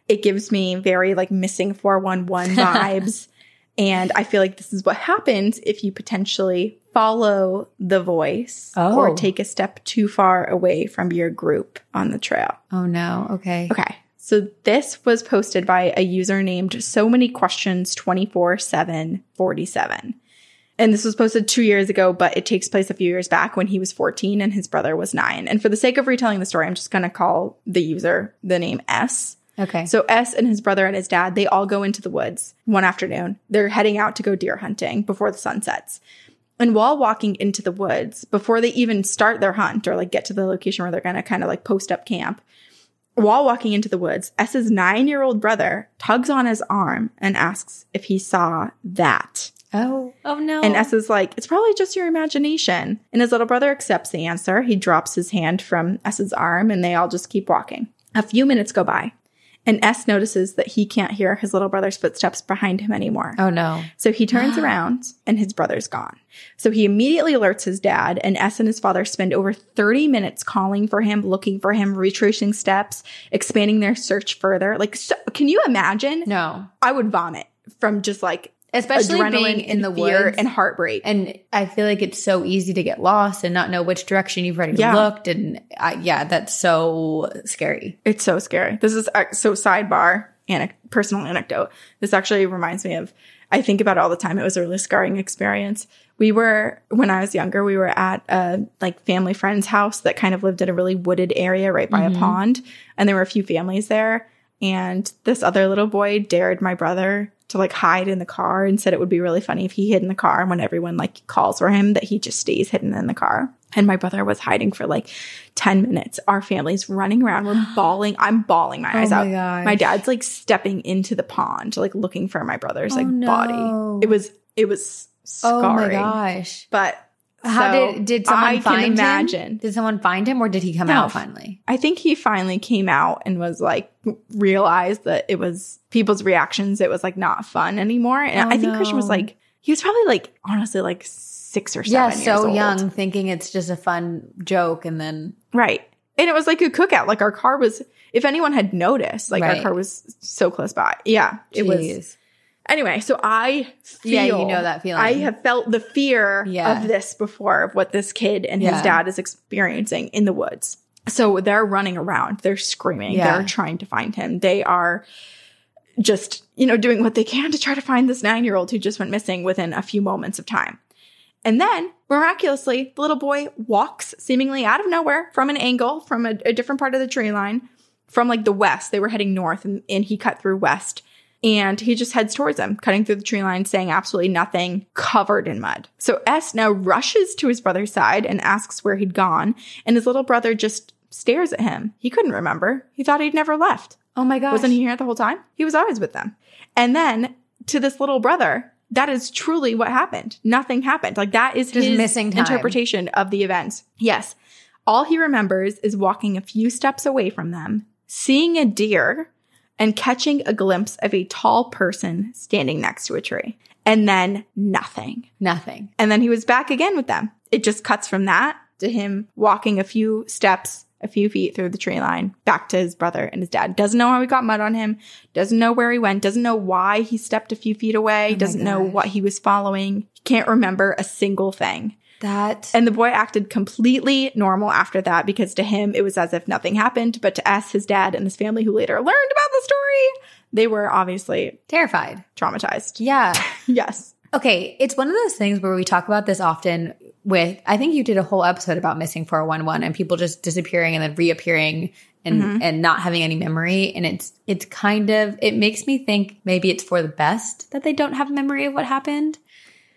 it gives me very like missing 411 vibes. And I feel like this is what happens if you potentially follow the voice Oh. or take a step too far away from your group on the trail. Oh no. Okay. Okay. So this was posted by a user named so many questions 24 7 47. And this was posted two years ago, but it takes place a few years back when he was 14 and his brother was nine. And for the sake of retelling the story, I'm just going to call the user the name S. Okay. So S and his brother and his dad, they all go into the woods one afternoon. They're heading out to go deer hunting before the sun sets. And while walking into the woods, before they even start their hunt or like get to the location where they're going to kind of like post up camp, while walking into the woods, S's nine year old brother tugs on his arm and asks if he saw that. oh. Oh no. And S is like, it's probably just your imagination. And his little brother accepts the answer. He drops his hand from S's arm and they all just keep walking. A few minutes go by and S notices that he can't hear his little brother's footsteps behind him anymore. Oh no. So he turns around and his brother's gone. So he immediately alerts his dad, and S and his father spend over 30 minutes calling for him, looking for him, retracing steps, expanding their search further. Like, so, can you imagine? No. I would vomit from just like Especially being in the fear woods and heartbreak. And I feel like it's so easy to get lost and not know which direction you've already Yeah. looked. And I, yeah, that's so scary. It's so scary. This is uh, so sidebar and a personal anecdote. This actually reminds me of, I think about it all the time. It was a really scarring experience. We were, when I was younger, we were at a like family friend's house that kind of lived in a really wooded area right by Mhm. a pond. And there were a few families there. And this other little boy dared my brother to like hide in the car and said it would be really funny if he hid in the car and when everyone like calls for him that he just stays hidden in the car. And my brother was hiding for like 10 minutes. Our family's running around. We're bawling. I'm bawling my Oh eyes my out. gosh. My dad's like stepping into the pond, like looking for my brother's oh, like Oh, no. body. It was, it was Oh my gosh. But How so did did someone I can find imagine. him? Did someone find him or did he come No. out finally? I think he finally came out and was like realized that it was people's reactions. It was like not fun anymore. And Oh, I think Christian was like he was probably like honestly like six or Yeah, seven. years so old. young, thinking it's just a fun joke, and then right? And it was like a cookout. Like our car was. If anyone had noticed, like Right. our car was so close by. Yeah, it was. Anyway, so I feel, Yeah, you know that feeling. I have felt the fear Yeah. of this before of what this kid and Yeah. his dad is experiencing in the woods. So they're running around, they're screaming, Yeah. they're trying to find him. They are just, you know, doing what they can to try to find this nine year old who just went missing within a few moments of time. And then miraculously, the little boy walks seemingly out of nowhere from an angle from a, a different part of the tree line from like the west. They were heading north and, and he cut through west. And he just heads towards them, cutting through the tree line, saying absolutely nothing, covered in mud. So S now rushes to his brother's side and asks where he'd gone. And his little brother just stares at him. He couldn't remember. He thought he'd never left. Oh my gosh. Wasn't he here the whole time? He was always with them. And then to this little brother, that is truly what happened. Nothing happened. Like that is Just his missing time. interpretation of the events. Yes. All he remembers is walking a few steps away from them, seeing a deer, and catching a glimpse of a tall person standing next to a tree. And then nothing. Nothing. And then he was back again with them. It just cuts from that to him walking a few steps, a few feet through the tree line, back to his brother and his dad. Doesn't know how he got mud on him, doesn't know where he went, doesn't know why he stepped a few feet away, Oh doesn't know what he was following. He can't remember a single thing. That And the boy acted completely normal after that because to him it was as if nothing happened. But to us, his dad and his family who later learned about the story, they were obviously terrified. traumatized. Yeah. Yes. Okay, it's one of those things where we talk about this often with I think you did a whole episode about missing 411 and people just disappearing and then reappearing and Mhm. and not having any memory and it's it's kind of it makes me think maybe it's for the best that they don't have memory of what happened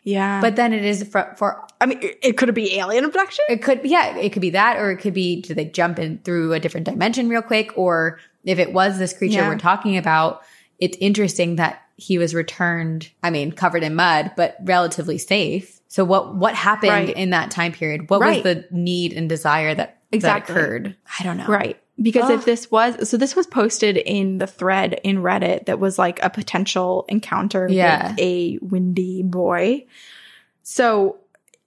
Yeah. but then it is for, for I mean, it, it could be alien abduction. it could yeah it could be that or it could be do they jump in through a different dimension real quick or if it was this creature Yeah. we're talking about it's interesting that he was returned i mean covered in mud but relatively safe so what what happened Right. in that time period what Right. was the need and desire that Exactly. that occurred i don't know Right. Because if ah. this was so this was posted in the thread in Reddit that was like a potential encounter Yeah. with a Wendigo. So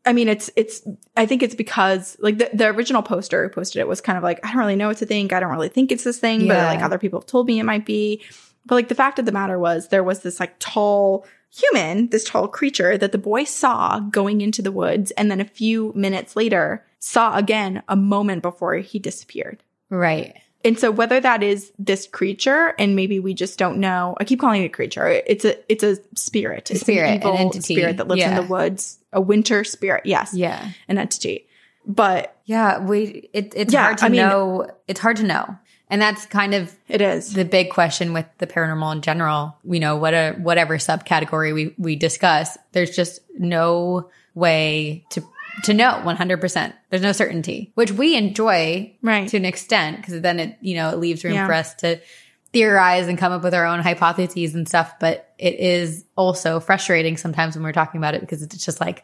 I mean it's it's I think it's because like the, the original poster who posted it was kind of like, I don't really know what to think. I don't really think it's this thing, but like other people have told me it might be. But like the fact of the matter was there was this like tall human, this tall creature that the boy saw going into the woods and then a few minutes later saw again a moment before he disappeared. Right. And so whether that is this creature and maybe we just don't know. I keep calling it a creature. It's a it's a spirit. It's Spirit, an an entity. spirit that lives in the woods. A winter spirit. Yes. Yeah. An entity. But Yeah. We, it, it's Yeah, hard to I mean- know. It's hard to know. And that's kind of it is. the big question with the paranormal in general. You know, what a, whatever subcategory we, we discuss, there's just no way to, to know 100%. There's no certainty, which we enjoy Right. to an extent because then it, you know, it leaves room Yeah. for us to theorize and come up with our own hypotheses and stuff. But it is also frustrating sometimes when we're talking about it because it's just like,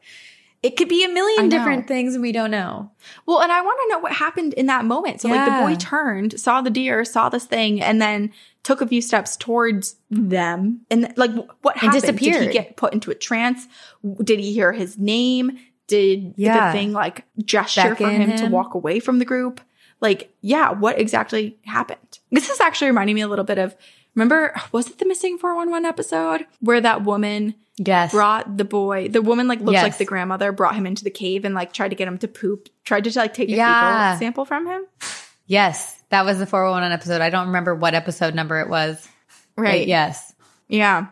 it could be a million different things and we don't know. Well, and I want to know what happened in that moment. So like the boy turned, saw the deer, saw this thing, and then took a few steps towards them. And like wh- what happened? Did he get put into a trance? Did he hear his name? Did Yeah. the thing like gesture for Beckon him, to walk away from the group? Like, yeah, what exactly happened? This is actually reminding me a little bit of remember, was it the missing 411 episode where that woman Yes. brought the boy, the woman like looks Yes. like the grandmother, brought him into the cave and like tried to get him to poop, tried to like take a Yeah. fecal sample from him. Yes. That was the 411 episode. I don't remember what episode number it was. But yes. Yeah.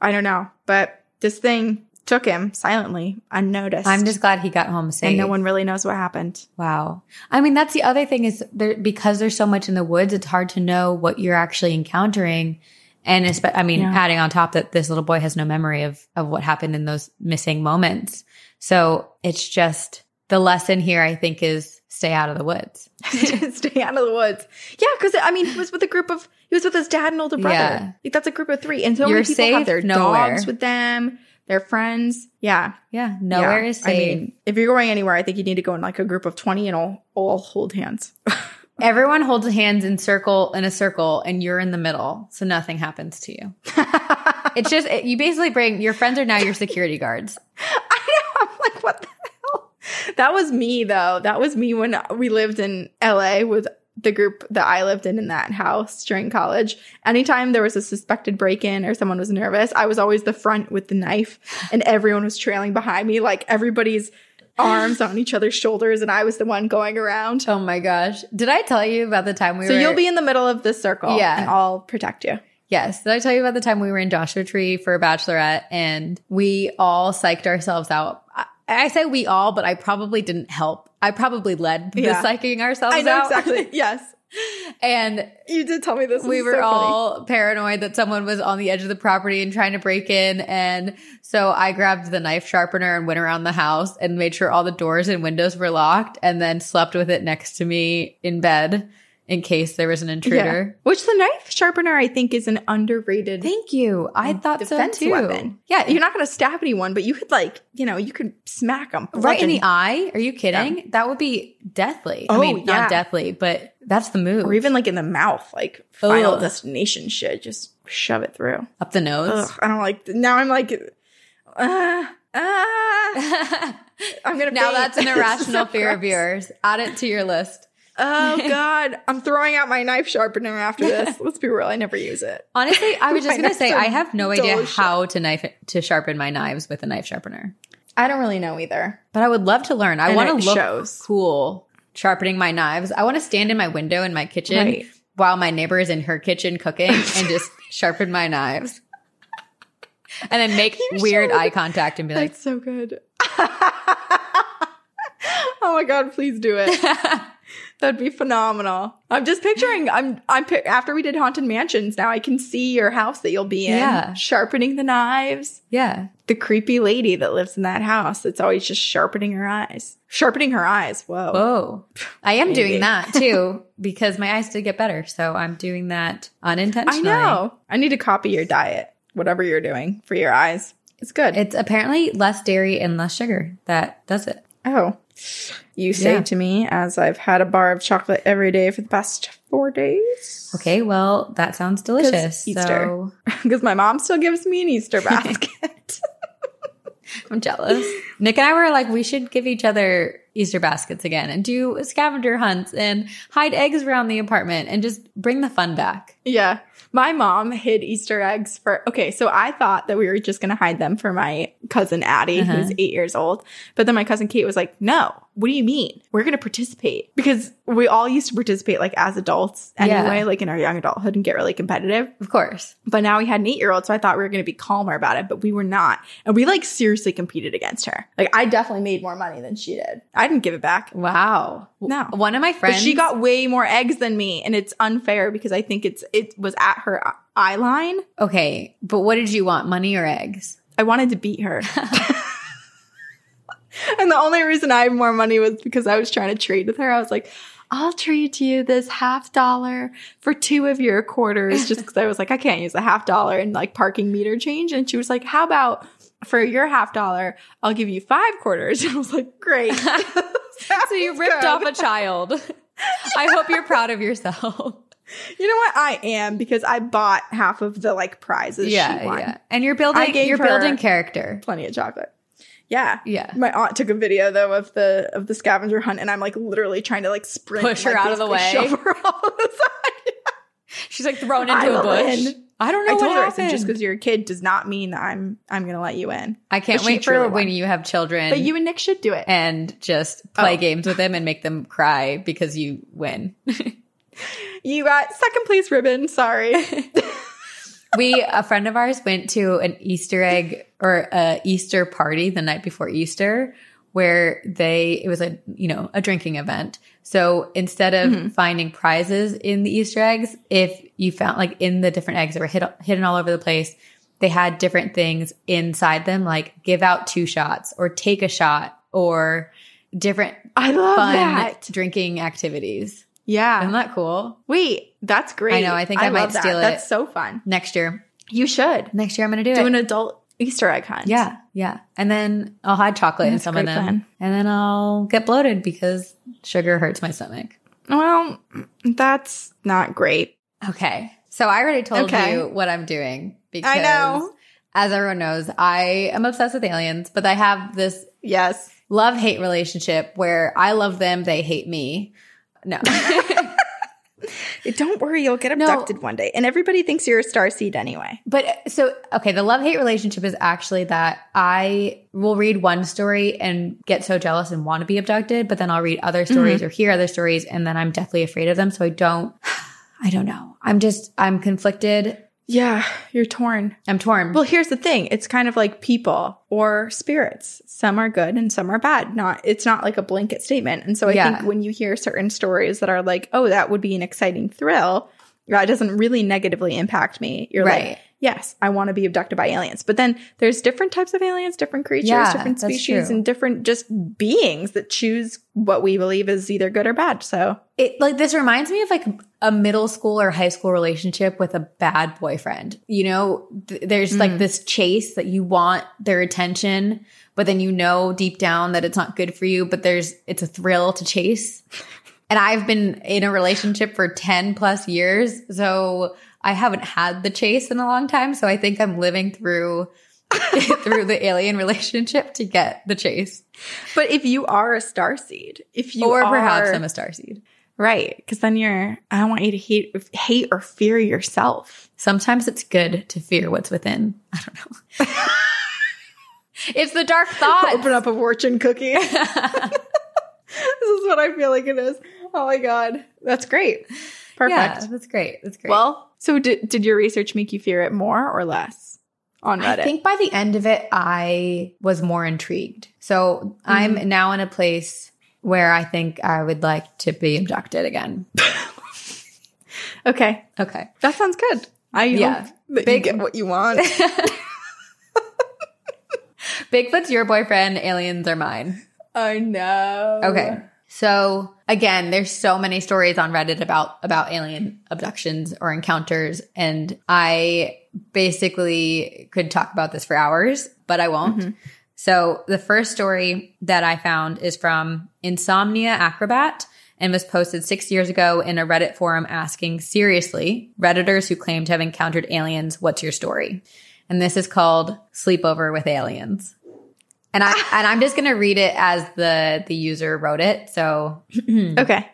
I don't know. But this thing took him silently, unnoticed. I'm just glad he got home safe. and no one really knows what happened. Wow. I mean, that's the other thing is there, because there's so much in the woods, it's hard to know what you're actually encountering. And espe- I mean, Yeah. adding on top that this little boy has no memory of, of what happened in those missing moments. So it's just the lesson here, I think, is stay out of the woods. Stay out of the woods. Yeah, because I mean, he was with a group of he was with his dad and older brother. Yeah. Like that's a group of three, and so You're many people have their nowhere. dogs with them, their friends. Yeah, Yeah. Nowhere Yeah. is I mean, if you're going anywhere, I think you need to go in like a group of twenty and all all hold hands. Everyone holds hands in circle in a circle and you're in the middle. So nothing happens to you. It's just, it, you basically bring your friends are now your security guards. I know. I'm like, what the hell? That was me though. That was me when we lived in LA with the group that I lived in in that house during college. Anytime there was a suspected break in or someone was nervous, I was always the front with the knife and everyone was trailing behind me. Like everybody's arms on each other's shoulders and I was the one going around. Oh my gosh. Did I tell you about the time we So were? you'll be in the middle of this circle Yeah. and I'll protect you. Yes. Did I tell you about the time we were in Joshua Tree for a bachelorette and we all psyched ourselves out? I, say we all, but I probably didn't help. I probably led the Yeah. psyching ourselves I know out. exactly. yes. and You did tell me this. we were so funny. all paranoid that someone was on the edge of the property and trying to break in. And so I grabbed the knife sharpener and went around the house and made sure all the doors and windows were locked and then slept with it next to me in bed in case there was an intruder. Which the knife sharpener, I think, is an underrated Thank you. I thought defense so too. weapon. Yeah, you're not going to stab anyone, but you could like, you know, you could smack them Right in the eye? Are you kidding? That would be deathly. I Oh, mean, yeah. not deathly, but that's the move. or even like in the mouth, like final Ugh. destination shit. Just shove it through. up the nose. Ugh, I don't like. Now I'm like, uh, uh, I'm gonna. now faint. that's an irrational so fear of yours. Add it to your list. Oh God, I'm throwing out my knife sharpener after this. Let's be real, I never use it. Honestly, I was just gonna say I have no idea how to knife to sharpen my knives with a knife sharpener, I don't really know either. but I would love to learn. I want to look shows. cool sharpening my knives. I want to stand in my window in my kitchen Right. while my neighbor is in her kitchen cooking and just sharpen my knives, and then make You weird should. eye contact and be like, That's so good. oh my god, please do it. That'd be phenomenal. I'm just picturing. I'm. I'm. After we did haunted mansions, now I can see your house that you'll be in. Yeah. sharpening the knives. yeah. The creepy lady that lives in that house that's always just sharpening her eyes. Sharpening her eyes. Whoa. Whoa. I am doing that too because my eyes did get better. So I'm doing that unintentionally. I know. I need to copy your diet. Whatever you're doing for your eyes, it's good. It's apparently less dairy and less sugar that does it. oh, You say Yeah. to me as I've had a bar of chocolate every day for the past four days. Okay, well, that sounds delicious. Easter. So Because my mom still gives me an Easter basket. I'm jealous. Nick and I were like, we should give each other Easter baskets again and do scavenger hunts and hide eggs around the apartment and just bring the fun back. yeah. My mom hid Easter eggs for, okay, so I thought that we were just going to hide them for my cousin Addie, Uh-huh. who's eight years old. But then my cousin Kate was like, no, what do you mean? We're going to participate. Because we all used to participate like as adults anyway, Yeah. like in our young adulthood and get really competitive. Of course. But now we had an eight year old, so I thought we were going to be calmer about it, but we were not. And we like seriously competed against her. Like I definitely made more money than she did. I didn't give it back. Wow. No. One of my But friends. she got way more eggs than me, and it's unfair because I think it's it was at her eye line. Okay, but what did you want? Money or eggs? I wanted to beat her. and the only reason I had more money was because I was trying to trade with her. I was like, I'll trade you this half dollar for two of your quarters, just because I was like, I can't use a half dollar and like parking meter change. And she was like, How about for your half dollar, I'll give you five quarters? And I was like, Great. So you ripped off a child. I hope you're proud of yourself. You know what? I am because I bought half of the like prizes. she Yeah, won. yeah. And you're building you're building character. Plenty of chocolate. Yeah. Yeah. My aunt took a video though of the of the scavenger hunt, and I'm like literally trying to like sprint, Push her like, out of the way. shove her off the side. She's like thrown I into a bush. win. I don't know I what told her I happened. said just because you're a kid does not mean that I'm I'm gonna let you in. I can't but wait for when won. you have children But you and Nick should do it. and just play Oh. games with them and make them cry because you win. You got second place ribbon. Sorry. we a friend of ours went to an Easter egg or a Easter party the night before Easter where they it was a you know a drinking event. So instead of Mm-hmm. finding prizes in the Easter eggs, if you found like in the different eggs that were hid, hidden all over the place, they had different things inside them like give out two shots or take a shot or different I love fun that. drinking activities. Yeah. Isn't that cool? Wait, that's great. I know, I think I might love that. steal it. That's so fun. Next year. You should Next year I'm going to do, do it. an adult Easter egg hunt. Yeah, yeah. And then I'll hide chocolate in That's a some of them. plan. And then I'll get bloated because sugar hurts my stomach. Well, that's not great. Okay. So I already told Okay. you what I'm doing because I know. as everyone knows, I am obsessed with aliens, but I have this Yes. love hate relationship where I love them, they hate me. No. Don't worry, you'll get No. abducted one day. And everybody thinks you're a star seed anyway. But uh, so, okay, the love hate relationship is actually that I will read one story and get so jealous and want to be abducted, but then I'll read other mm-hmm. stories or hear other stories and then I'm deathly afraid of them. So I don't, I don't know. I'm just, I'm conflicted. Yeah, you're torn. I'm torn. Well, here's the thing. It's kind of like people or spirits. Some are good and some are bad. Not it's not like a blanket statement. And so I Yeah. think when you hear certain stories that are like, "Oh, that would be an exciting thrill," that doesn't really negatively impact me. You're Right. like, "Yes, I want to be abducted by aliens." But then there's different types of aliens, different creatures, Yeah, different species and different just beings that choose what we believe is either good or bad. So, it like this reminds me of like a middle school or high school relationship with a bad boyfriend. You know, th- there's like mm. this chase that you want their attention, but then you know deep down that it's not good for you, but there's it's a thrill to chase. And I've been in a relationship for 10 plus years, so I haven't had the chase in a long time, so I think I'm living through through the alien relationship to get the chase. but if you are a star seed, if you are. or perhaps I'm a starseed. Right. Because then you're, I don't want you to hate, hate or fear yourself. Sometimes it's good to fear what's within. I don't know. it's the dark thought. Open up a fortune cookie. this is what I feel like it is. Oh my God. That's great. Perfect. Yeah, that's great. That's great. Well, so did, did your research make you fear it more or less on Reddit? I think by the end of it, I was more intrigued. So Mm-hmm. I'm now in a place where I think I would like to be abducted again. okay. Okay. That sounds good. I Yeah. Big- you get what you want. Bigfoot's your boyfriend, aliens are mine. I know. Okay. So again, there's so many stories on Reddit about about alien abductions or encounters and I basically could talk about this for hours, but I won't. Mm-hmm. So the first story that I found is from Insomnia Acrobat and was posted six years ago in a Reddit forum asking seriously, Redditors who claim to have encountered aliens, what's your story? And this is called Sleepover with Aliens. And I and I'm just gonna read it as the the user wrote it. So Okay.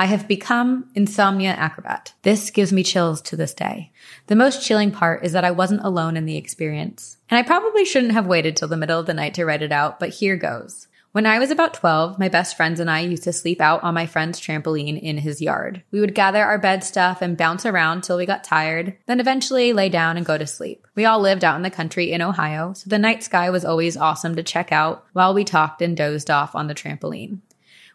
I have become insomnia acrobat. This gives me chills to this day. The most chilling part is that I wasn't alone in the experience. And I probably shouldn't have waited till the middle of the night to write it out, but here goes. When I was about 12, my best friends and I used to sleep out on my friend's trampoline in his yard. We would gather our bed stuff and bounce around till we got tired, then eventually lay down and go to sleep. We all lived out in the country in Ohio, so the night sky was always awesome to check out while we talked and dozed off on the trampoline.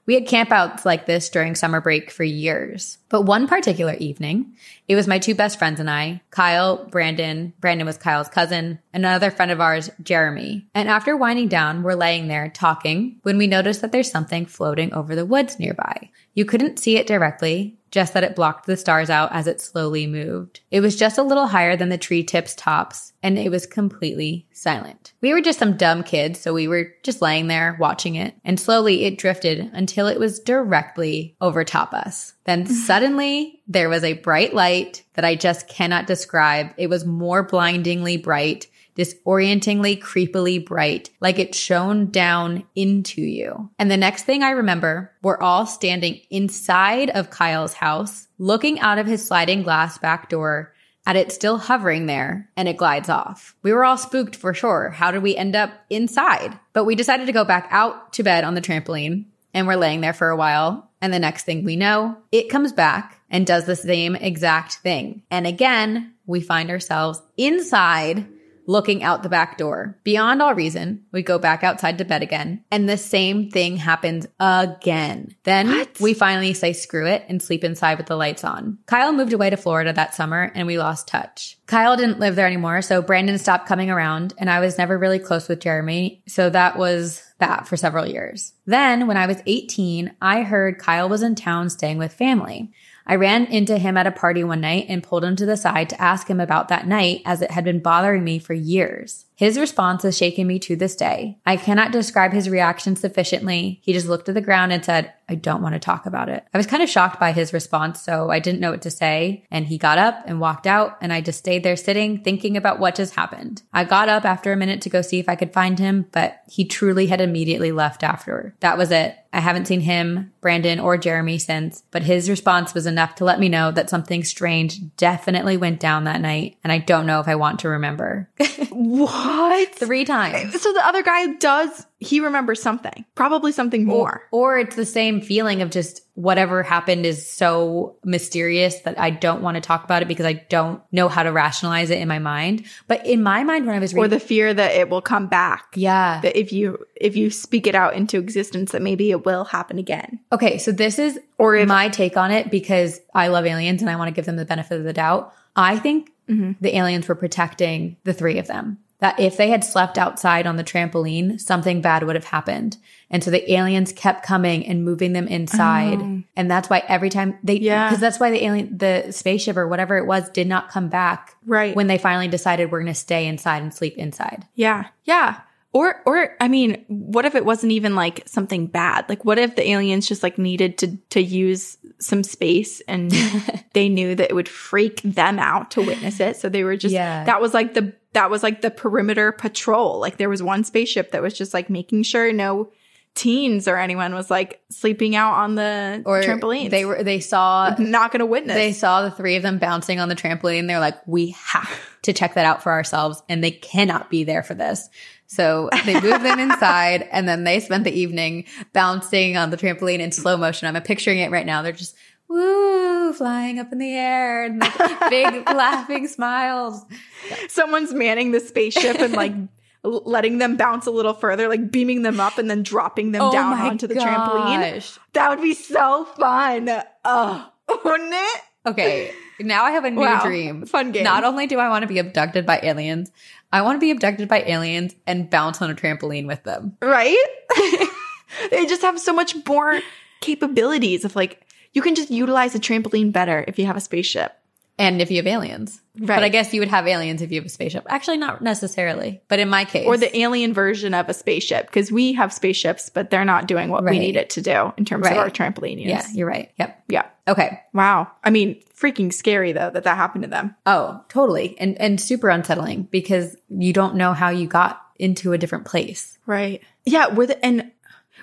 We had campouts like this during summer break for years. But one particular evening, it was my two best friends and I, Kyle, Brandon, Brandon was Kyle's cousin, and another friend of ours, Jeremy. And after winding down, we're laying there talking when we noticed that there's something floating over the woods nearby. You couldn't see it directly, just that it blocked the stars out as it slowly moved. It was just a little higher than the tree tips tops, and it was completely silent. We were just some dumb kids, so we were just laying there watching it, and slowly it drifted until it was directly over top us. Then suddenly there was a bright light that I just cannot describe. It was more blindingly bright disorientingly, creepily bright, like it shone down into you. And the next thing I remember, we're all standing inside of Kyle's house, looking out of his sliding glass back door at it still hovering there and it glides off. We were all spooked for sure. How did we end up inside? But we decided to go back out to bed on the trampoline and we're laying there for a while. And the next thing we know, it comes back and does the same exact thing. And again, we find ourselves inside looking out the back door. Beyond all reason, we go back outside to bed again, and the same thing happens again. Then What? we finally say screw it and sleep inside with the lights on. Kyle moved away to Florida that summer, and we lost touch. Kyle didn't live there anymore, so Brandon stopped coming around, and I was never really close with Jeremy, so that was that for several years. Then, when I was 18, I heard Kyle was in town staying with family. I ran into him at a party one night and pulled him to the side to ask him about that night as it had been bothering me for years. His response has shaken me to this day. I cannot describe his reaction sufficiently. He just looked at the ground and said, I don't want to talk about it. I was kind of shocked by his response, so I didn't know what to say. And he got up and walked out, and I just stayed there sitting, thinking about what just happened. I got up after a minute to go see if I could find him, but he truly had immediately left after. That was it. I haven't seen him, Brandon, or Jeremy since, but his response was enough to let me know that something strange definitely went down that night, and I don't know if I want to remember. What? Three times. So the other guy does, he remembers something, probably something more. Or, or it's the same feeling of just whatever happened is so mysterious that I don't want to talk about it because I don't know how to rationalize it in my mind. But in my mind, when I was Or the fear that it will come back. yeah. That if you if you speak it out into existence, that maybe it will happen again. Okay, so this is Or if my take on it because I love aliens and I want to give them the benefit of the doubt. I think Mhm. the aliens were protecting the three of them. That if they had slept outside on the trampoline, something bad would have happened. And so the aliens kept coming and moving them inside. Oh. And that's why every time they, Yeah. because that's why the alien, the spaceship or whatever it was did not come back right. when they finally decided we're going to stay inside and sleep inside. Yeah. Yeah. Or or I mean, what if it wasn't even like something bad? Like what if the aliens just like needed to to use some space and they knew that it would freak them out to witness it. So they were just Yeah. that was like the that was like the perimeter patrol. Like there was one spaceship that was just like making sure no teens or anyone was like sleeping out on the Or trampolines. they were, they saw not going to witness. They saw the three of them bouncing on the trampoline. They're like, we have to check that out for ourselves. And they cannot be there for this. So they moved them inside and then they spent the evening bouncing on the trampoline in slow motion. I'm picturing it right now. They're just woo, flying up in the air and like big laughing smiles. Someone's manning the spaceship and like letting them bounce a little further, like beaming them up and then dropping them oh down onto the trampoline. That would be so fun. Oh, wouldn't it? Okay. Now I have a new Wow. dream. Fun game. Not only do I want to be abducted by aliens, I want to be abducted by aliens and bounce on a trampoline with them. right? they just have so much more capabilities of like, you can just utilize a trampoline better if you have a spaceship. And if you have aliens. Right. But I guess you would have aliens if you have a spaceship. Actually, not necessarily. But in my case. or the alien version of a spaceship because we have spaceships, but they're not doing what Right. we need it to do in terms Right. of our trampoline use. Yeah, you're right. Yep. Yeah. Okay. Wow. I mean, freaking scary though that that happened to them. Oh, totally. And and super unsettling because you don't know how you got into a different place. Right. Yeah. Were the and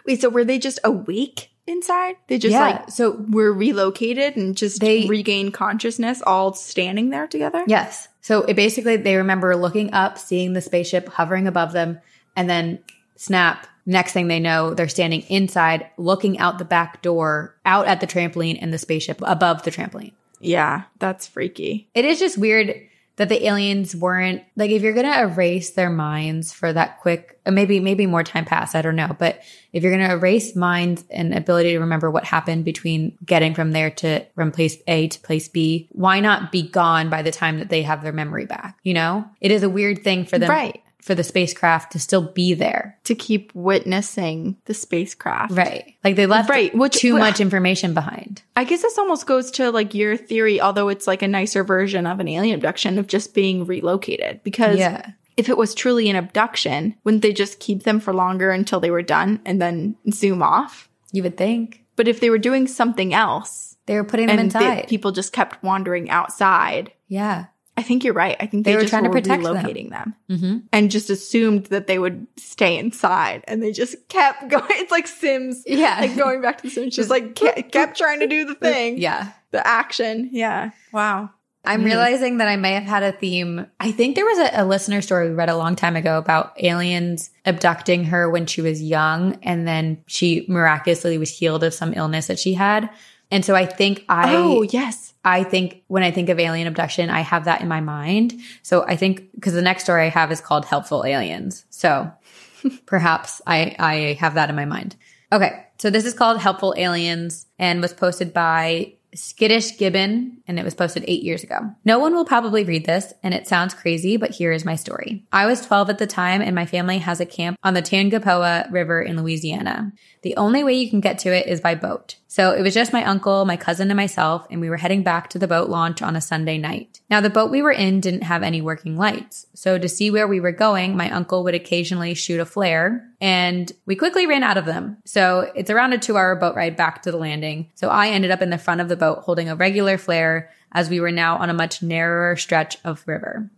wait, so were they just awake inside? They just Yeah, like so- were relocated and just They- regained consciousness all standing there together? Yes. So it basically they remember looking up, seeing the spaceship hovering above them, and then snap. Next thing they know, they're standing inside, looking out the back door, out at the trampoline and the spaceship above the trampoline. Yeah, that's freaky. It is just weird that the aliens weren't like if you're gonna erase their minds for that quick uh, maybe maybe more time passed i don't know but if you're gonna erase minds and ability to remember what happened between getting from there to from place a to place b why not be gone by the time that they have their memory back you know it is a weird thing for them Right. For the spacecraft to still be there. To keep witnessing the spacecraft. right. Like they left Right, which- too much information behind. I guess this almost goes to like your theory, although it's like a nicer version of an alien abduction of just being relocated. Because yeah. if it was truly an abduction, wouldn't they just keep them for longer until they were done and then zoom off? you would think. But if they were doing something else they were putting them and the inside people just kept wandering outside, yeah I think you're right. I think they, They were just trying to protect them. relocating them. mm-hmm. and just assumed that they would stay inside and they just kept going. It's like Sims. Yeah. Like going back to the Sims, just like kept trying to do the thing. yeah The action. Yeah. Wow. I'm realizing that I may have had a theme. I think there was a, a listener story we read a long time ago about aliens abducting her when she was young and then she miraculously was healed of some illness that she had. And so I think I oh, yes. I think when I think of alien abduction, I have that in my mind. So I think because the next story I have is called Helpful Aliens. So perhaps I, I have that in my mind. Okay. So this is called Helpful Aliens and was posted by Skittish Gibbon and it was posted eight years ago. No one will probably read this and it sounds crazy, but here is my story. I was 12 at the time and my family has a camp on the Tangipahoa River in Louisiana. The only way you can get to it is by boat. So it was just my uncle, my cousin, and myself, and we were heading back to the boat launch on a Sunday night. Now, the boat we were in didn't have any working lights. So to see where we were going, my uncle would occasionally shoot a flare, and we quickly ran out of them. So it's around a two hour boat ride back to the landing. So I ended up in the front of the boat holding a regular flare as we were now on a much narrower stretch of river.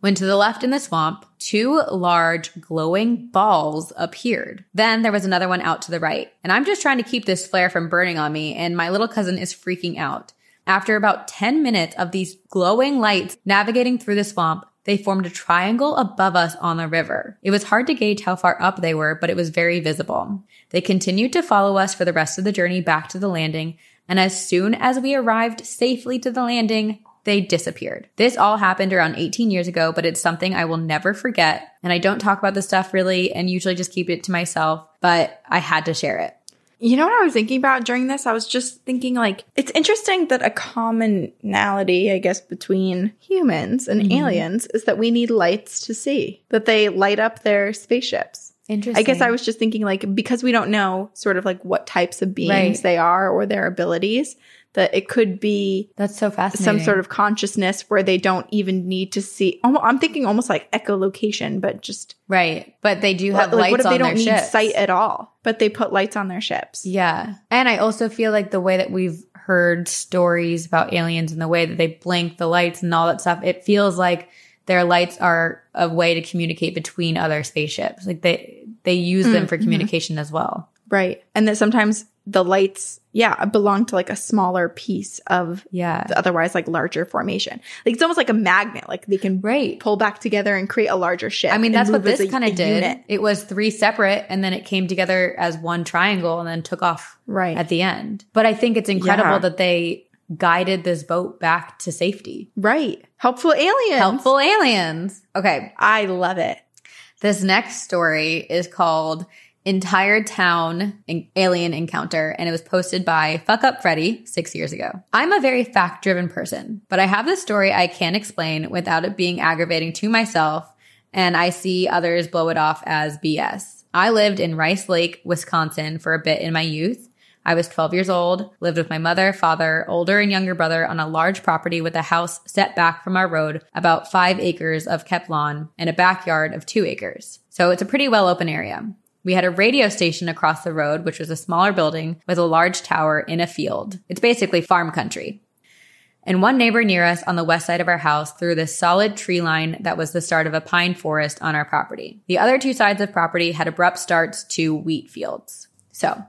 When to the left in the swamp, two large glowing balls appeared. Then there was another one out to the right. And I'm just trying to keep this flare from burning on me, and my little cousin is freaking out. After about 10 minutes of these glowing lights navigating through the swamp, they formed a triangle above us on the river. It was hard to gauge how far up they were, but it was very visible. They continued to follow us for the rest of the journey back to the landing, and as soon as we arrived safely to the landing, they disappeared. This all happened around 18 years ago, but it's something I will never forget. And I don't talk about this stuff really and usually just keep it to myself, but I had to share it. You know what I was thinking about during this? I was just thinking like it's interesting that a commonality, I guess, between humans and mm-hmm. aliens is that we need lights to see. That they light up their spaceships. Interesting. I guess I was just thinking like because we don't know sort of like what types of beings Right. they are or their abilities, that it could be That's so fascinating. some sort of consciousness where they don't even need to see. Oh, I'm thinking almost like echolocation, but just right. But they do have like lights what if on they don't their need ships. sight at all, but they put lights on their ships? Yeah. And I also feel like the way that we've heard stories about aliens and the way that they blink the lights and all that stuff, it feels like their lights are a way to communicate between other spaceships. Like they they use them mm, for mm-hmm. communication as well. Right. And that sometimes the lights, yeah, belong to like a smaller piece of Yeah. the otherwise like larger formation. Like it's almost like a magnet. Like they can Right. pull back together and create a larger ship. I mean, that's what this kind of did. unit. It was three separate and then it came together as one triangle and then took off Right. at the end. But I think it's incredible Yeah. that they guided this boat back to safety. Right. Helpful aliens. Helpful aliens. Okay. I love it. This next story is called Entire Town En- Alien Encounter, and it was posted by Fuck Up Freddy six years ago. I'm a very fact driven person, but I have this story I can't explain without it being aggravating to myself, and I see others blow it off as BS. I lived in Rice Lake, Wisconsin for a bit in my youth. I was 12 years old, lived with my mother, father, older and younger brother on a large property with a house set back from our road, about five acres of kept lawn and a backyard of two acres. So it's a pretty well open area. We had a radio station across the road, which was a smaller building with a large tower in a field. It's basically farm country. And one neighbor near us on the west side of our house threw this solid tree line that was the start of a pine forest on our property. The other two sides of property had abrupt starts to wheat fields. So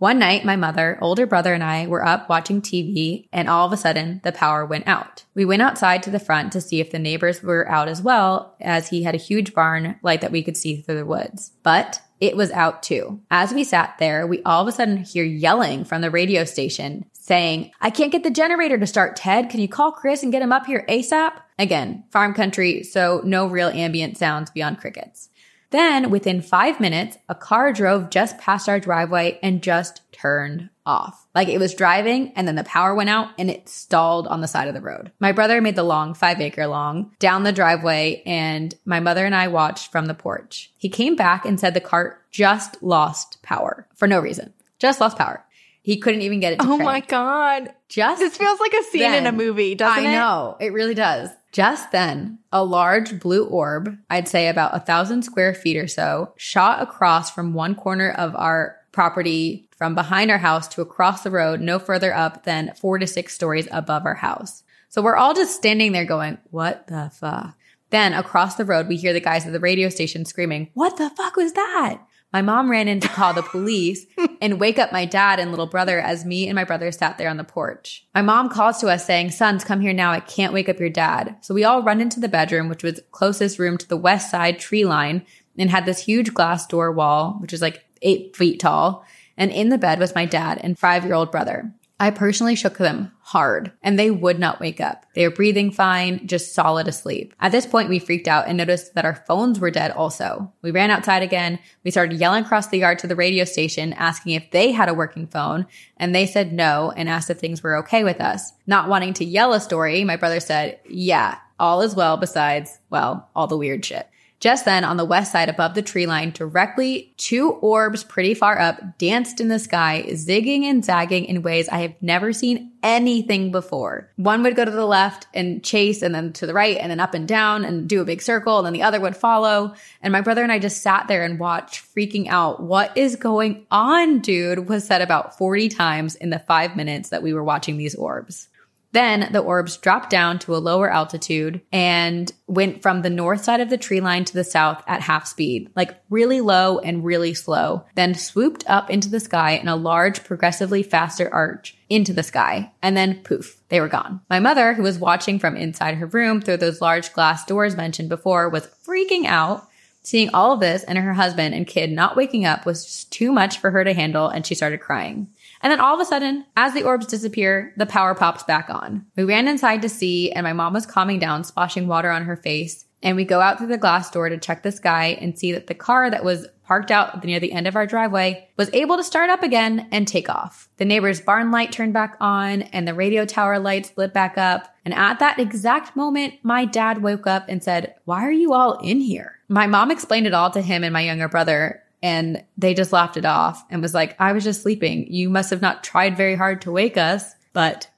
one night, my mother, older brother, and I were up watching TV, and all of a sudden, the power went out. We went outside to the front to see if the neighbors were out as well, as he had a huge barn light that we could see through the woods. But it was out too. As we sat there, we all of a sudden hear yelling from the radio station saying, I can't get the generator to start, Ted. Can you call Chris and get him up here ASAP? Again, farm country, so no real ambient sounds beyond crickets. Then, within five minutes, a car drove just past our driveway and just turned off. Like it was driving and then the power went out and it stalled on the side of the road. My brother made the long five acre long down the driveway and my mother and I watched from the porch. He came back and said the cart just lost power for no reason. Just lost power. He couldn't even get it to Oh my god. Just This feels like a scene in a movie, doesn't I it? know. It really does. Just then, a large blue orb, I'd say about a thousand square feet or so, shot across from one corner of our property from behind our house to across the road, no further up than four to six stories above our house. So we're all just standing there going, what the fuck? Then across the road, we hear the guys at the radio station screaming, what the fuck was that? My mom ran in to call the police and wake up my dad and little brother as me and my brother sat there on the porch. My mom calls to us saying, sons, come here now. I can't wake up your dad. So we all run into the bedroom, which was closest room to the west side tree line and had this huge glass door wall, which is like eight feet tall. And in the bed was my dad and five year old brother. I personally shook them hard and they would not wake up. They were breathing fine, just solid asleep. At this point, we freaked out and noticed that our phones were dead also. We ran outside again. We started yelling across the yard to the radio station, asking if they had a working phone. And they said no and asked if things were okay with us. Not wanting to yell a story, my brother said, yeah, all is well besides, well, all the weird shit. Just then, on the west side above the tree line, directly two orbs pretty far up danced in the sky, zigging and zagging in ways I have never seen anything before. One would go to the left and chase, and then to the right, and then up and down and do a big circle, and then the other would follow. And my brother and I just sat there and watched, freaking out. What is going on, dude? Was said about 40 times in the five minutes that we were watching these orbs. Then the orbs dropped down to a lower altitude and went from the north side of the tree line to the south at half speed, like really low and really slow, then swooped up into the sky in a large, progressively faster arch into the sky. And then poof, they were gone. My mother, who was watching from inside her room through those large glass doors mentioned before, was freaking out. Seeing all of this and her husband and kid not waking up was just too much for her to handle, and she started crying. And then all of a sudden, as the orbs disappear, the power pops back on. We ran inside to see, and my mom was calming down, splashing water on her face. And we go out through the glass door to check the sky and see that the car that was parked out near the end of our driveway was able to start up again and take off. The neighbor's barn light turned back on and the radio tower lights lit back up. And at that exact moment, my dad woke up and said, why are you all in here? My mom explained it all to him and my younger brother and they just laughed it off and was like, I was just sleeping. You must have not tried very hard to wake us, but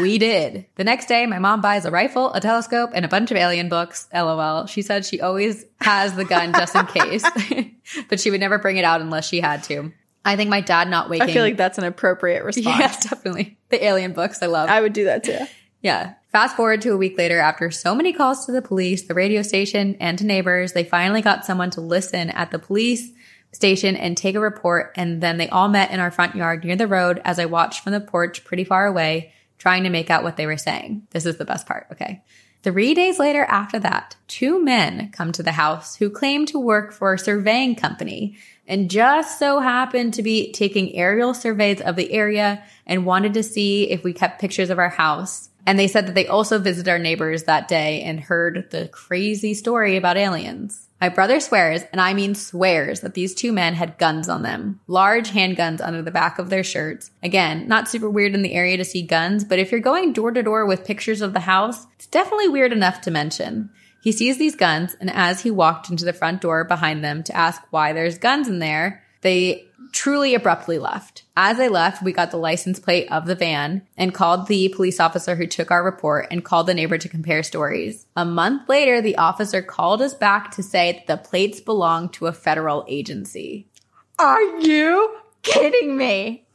we did. The next day, my mom buys a rifle, a telescope, and a bunch of alien books. LOL. She said she always has the gun just in case, but she would never bring it out unless she had to. I think my dad not waking. I feel like that's an appropriate response. yeah, definitely. The alien books I love. I would do that too. Yeah. Fast forward to a week later, after so many calls to the police, the radio station, and to neighbors, they finally got someone to listen at the police station and take a report. And then they all met in our front yard near the road as I watched from the porch pretty far away, trying to make out what they were saying. This is the best part. Okay. Three days later after that, two men come to the house who claim to work for a surveying company and just so happened to be taking aerial surveys of the area and wanted to see if we kept pictures of our house. And they said that they also visited our neighbors that day and heard the crazy story about aliens. My brother swears, and I mean swears, that these two men had guns on them. Large handguns under the back of their shirts. Again, not super weird in the area to see guns, but if you're going door to door with pictures of the house, it's definitely weird enough to mention. He sees these guns, and as he walked into the front door behind them to ask why there's guns in there, they truly abruptly left. As I left, we got the license plate of the van and called the police officer who took our report and called the neighbor to compare stories. A month later, the officer called us back to say that the plates belonged to a federal agency. Are you kidding me?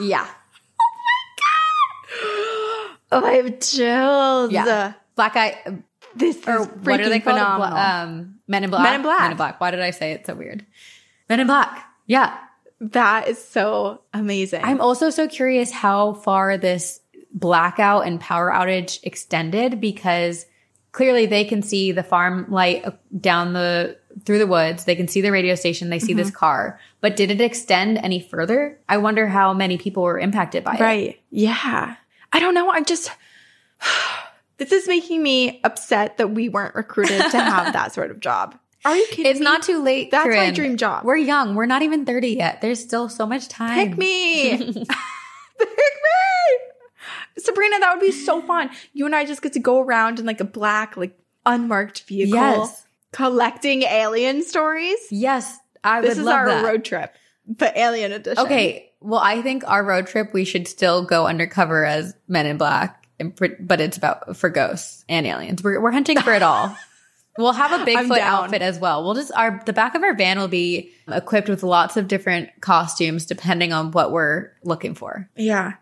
Yeah. Oh, my god! Oh, I have chills. Yeah. Black eye, This is or freaking what are they phenomenal. Um, Men in Black. Men in Black. Men in Black. Why did I say it so weird? Men in Black. Yeah. That is so amazing. I'm also so curious how far this blackout and power outage extended because clearly they can see the farm light down the through the woods. They can see the radio station. They see this mm-hmm. car. But did it extend any further? I wonder how many people were impacted by it. right. Yeah. I don't know. I'm just. This is making me upset that we weren't recruited to have that sort of job. Are you kidding It's me? not too late. That's my dream job. We're young. We're not even 30 yet. There's still so much time. Pick me. Pick me. Sabrina, that would be so fun. You and I just get to go around in like a black, like unmarked vehicle Yes. collecting alien stories. Yes. I This would is love our that. road trip, but alien edition. Okay. Well, I think our road trip, we should still go undercover as men in black, and but it's about for ghosts and aliens. We're, we're hunting for it all. We'll have a Bigfoot outfit as well. We'll just, our, the back of our van will be equipped with lots of different costumes depending on what we're looking for. Yeah.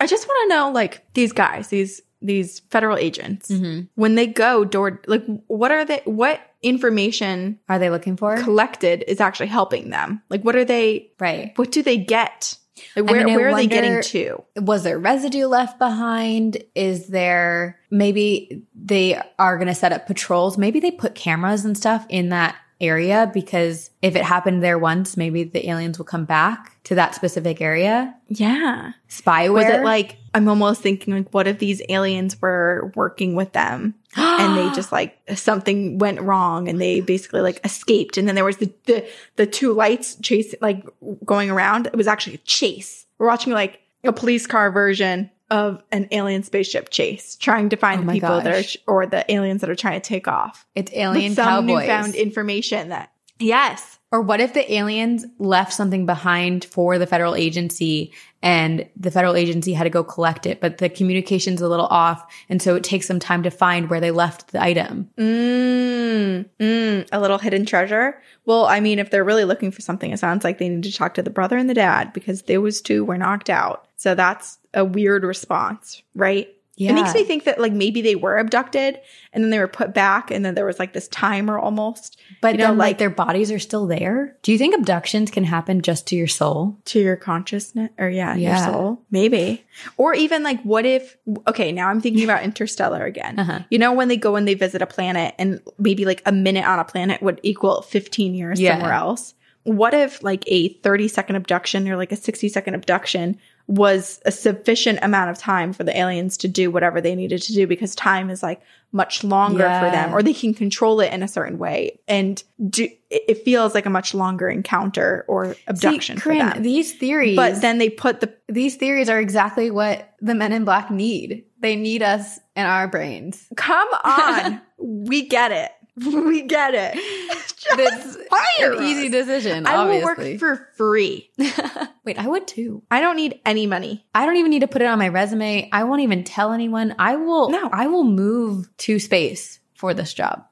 I just want to know like these guys, these these federal agents, Mm-hmm. when they go door like what are they what information Are they looking for? collected is actually helping them? Like what are they Right. what do they get? Like I where mean, where are they getting to? was there residue left behind? Is there maybe they are going to set up patrols? Maybe they put cameras and stuff in that area because if it happened there once, maybe the aliens will come back to that specific area. Yeah. Spyware. Was it like I'm almost thinking like what if these aliens were working with them and they just like something went wrong and they basically like escaped and then there was the the, the two lights chase like going around. It was actually a chase. We're watching like a police car version of an alien spaceship chase, trying to find Oh the people that gosh. are or the aliens that are trying to take off. it's With alien some cowboys? newfound information that yes, or what if the aliens left something behind for the federal agency and the federal agency had to go collect it, but the communication's a little off. And so it takes some time to find where they left the item. Mm, mm, a little hidden treasure. Well, I mean, if they're really looking for something, it sounds like they need to talk to the brother and the dad because those two were knocked out. So that's a weird response, right? Yeah. It makes me think that like maybe they were abducted and then they were put back and then there was like this timer almost But you know, then, like, like- their bodies are still there. Do you think abductions can happen just to your soul? to your consciousness or yeah, Yeah. your soul. Maybe. Or even like what if okay, now I'm thinking about Interstellar again. Uh-huh. You know when they go and they visit a planet and maybe like a minute on a planet would equal 15 years Yeah. somewhere else? What if like a 30 second abduction or like a 60 second abduction was a sufficient amount of time for the aliens to do whatever they needed to do because time is like much longer for them or they can control it in a certain way and do it feels like a much longer encounter or abduction See, for them. These theories, But then they put the these theories are exactly what the men in black need. They need us in our brains. come on, we get it. We get it. It's an easy decision. I will work for free. Wait, I would too. I don't need any money. I don't even need to put it on my resume. I won't even tell anyone. I will. No. I will move to space for this job.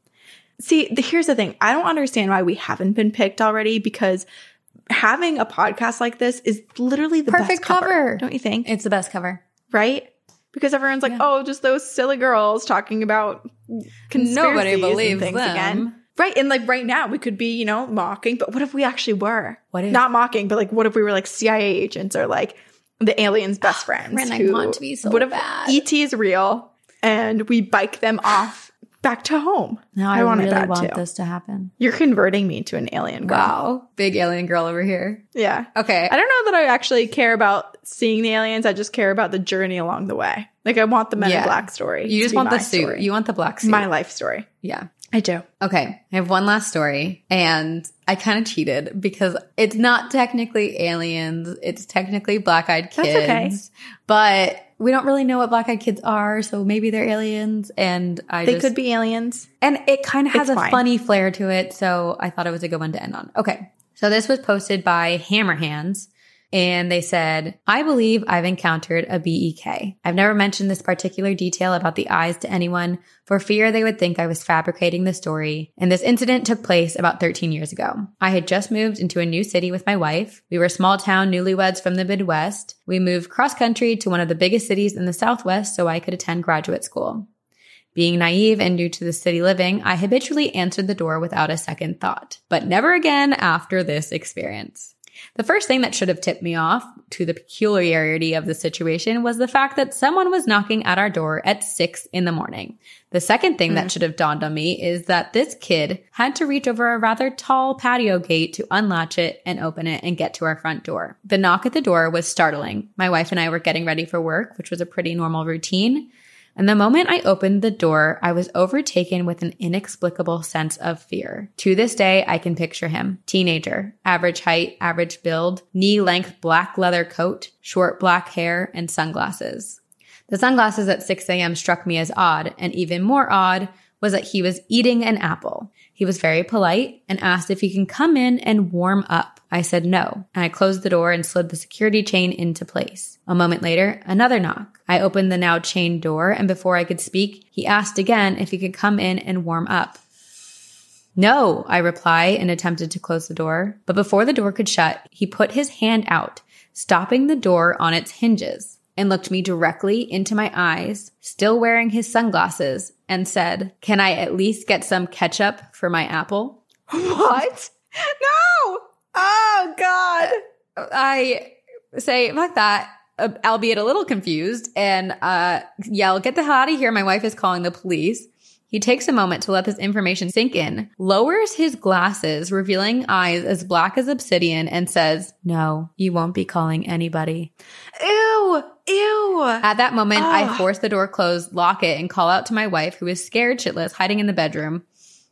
See, the, here's the thing. I don't understand why we haven't been picked already because having a podcast like this is literally the Perfect best cover, cover. don't you think? It's the best cover. right? Because everyone's like, Yeah. "Oh, just those silly girls talking about conspiracies Nobody and believes things them. again." Right, and like right now, we could be, you know, mocking, but what if we actually were? What if- not mocking, but like, what if we were like CIA agents or like the aliens' best friends? Ren, I who- want to be so What if bad. ET is real and we bike them off back to home? Now I, want it really want too. this to happen. You're converting me to an alien girl. Wow, big alien girl over here. Yeah. Okay, I don't know that I actually care about seeing the aliens. I just care about the journey along the way. Like I want the Men Yeah. in Black story. you just want the suit. story. You want the black suit. my life story. yeah. I do. Okay, I have one last story, and I kind of cheated because it's not technically aliens; it's technically black-eyed kids. That's okay. But we don't really know what black-eyed kids are, so maybe they're aliens. And I They just, could be aliens. and it kind of has It's a fine. funny flair to it. So I thought it was a good one to end on. Okay, So this was posted by Hammerhands. And they said, I believe I've encountered a BEK. I've never mentioned this particular detail about the eyes to anyone for fear they would think I was fabricating the story. And this incident took place about 13 years ago. I had just moved into a new city with my wife. We were small town newlyweds from the Midwest. We moved cross country to one of the biggest cities in the Southwest so I could attend graduate school. Being naive and new to the city living, I habitually answered the door without a second thought, but never again after this experience. The first thing that should have tipped me off to the peculiarity of the situation was the fact that someone was knocking at our door at six in the morning. The second thing mm. that should have dawned on me is that this kid had to reach over a rather tall patio gate to unlatch it and open it and get to our front door. The knock at the door was startling. My wife and I were getting ready for work, which was a pretty normal routine. And the moment I opened the door, I was overtaken with an inexplicable sense of fear. To this day, I can picture him. Teenager, average height, average build, knee length black leather coat, short black hair, and sunglasses. The sunglasses at 6 a.m. struck me as odd, and even more odd was that he was eating an apple. He was very polite and asked if he can come in and warm up. I said no, and I closed the door and slid the security chain into place. A moment later, another knock. I opened the now chained door, and before I could speak, he asked again if he could come in and warm up. No, I replied and attempted to close the door. But before the door could shut, he put his hand out, stopping the door on its hinges and looked me directly into my eyes, still wearing his sunglasses, and said, Can I at least get some ketchup for my apple? What? No! Oh, God. I say, like that, uh, albeit a little confused, and uh, yell, Get the hell out of here. My wife is calling the police. He takes a moment to let this information sink in, lowers his glasses, revealing eyes as black as obsidian, and says, No, you won't be calling anybody. Ew, ew. At that moment, Ugh. I force the door closed, lock it, and call out to my wife, who is scared shitless, hiding in the bedroom.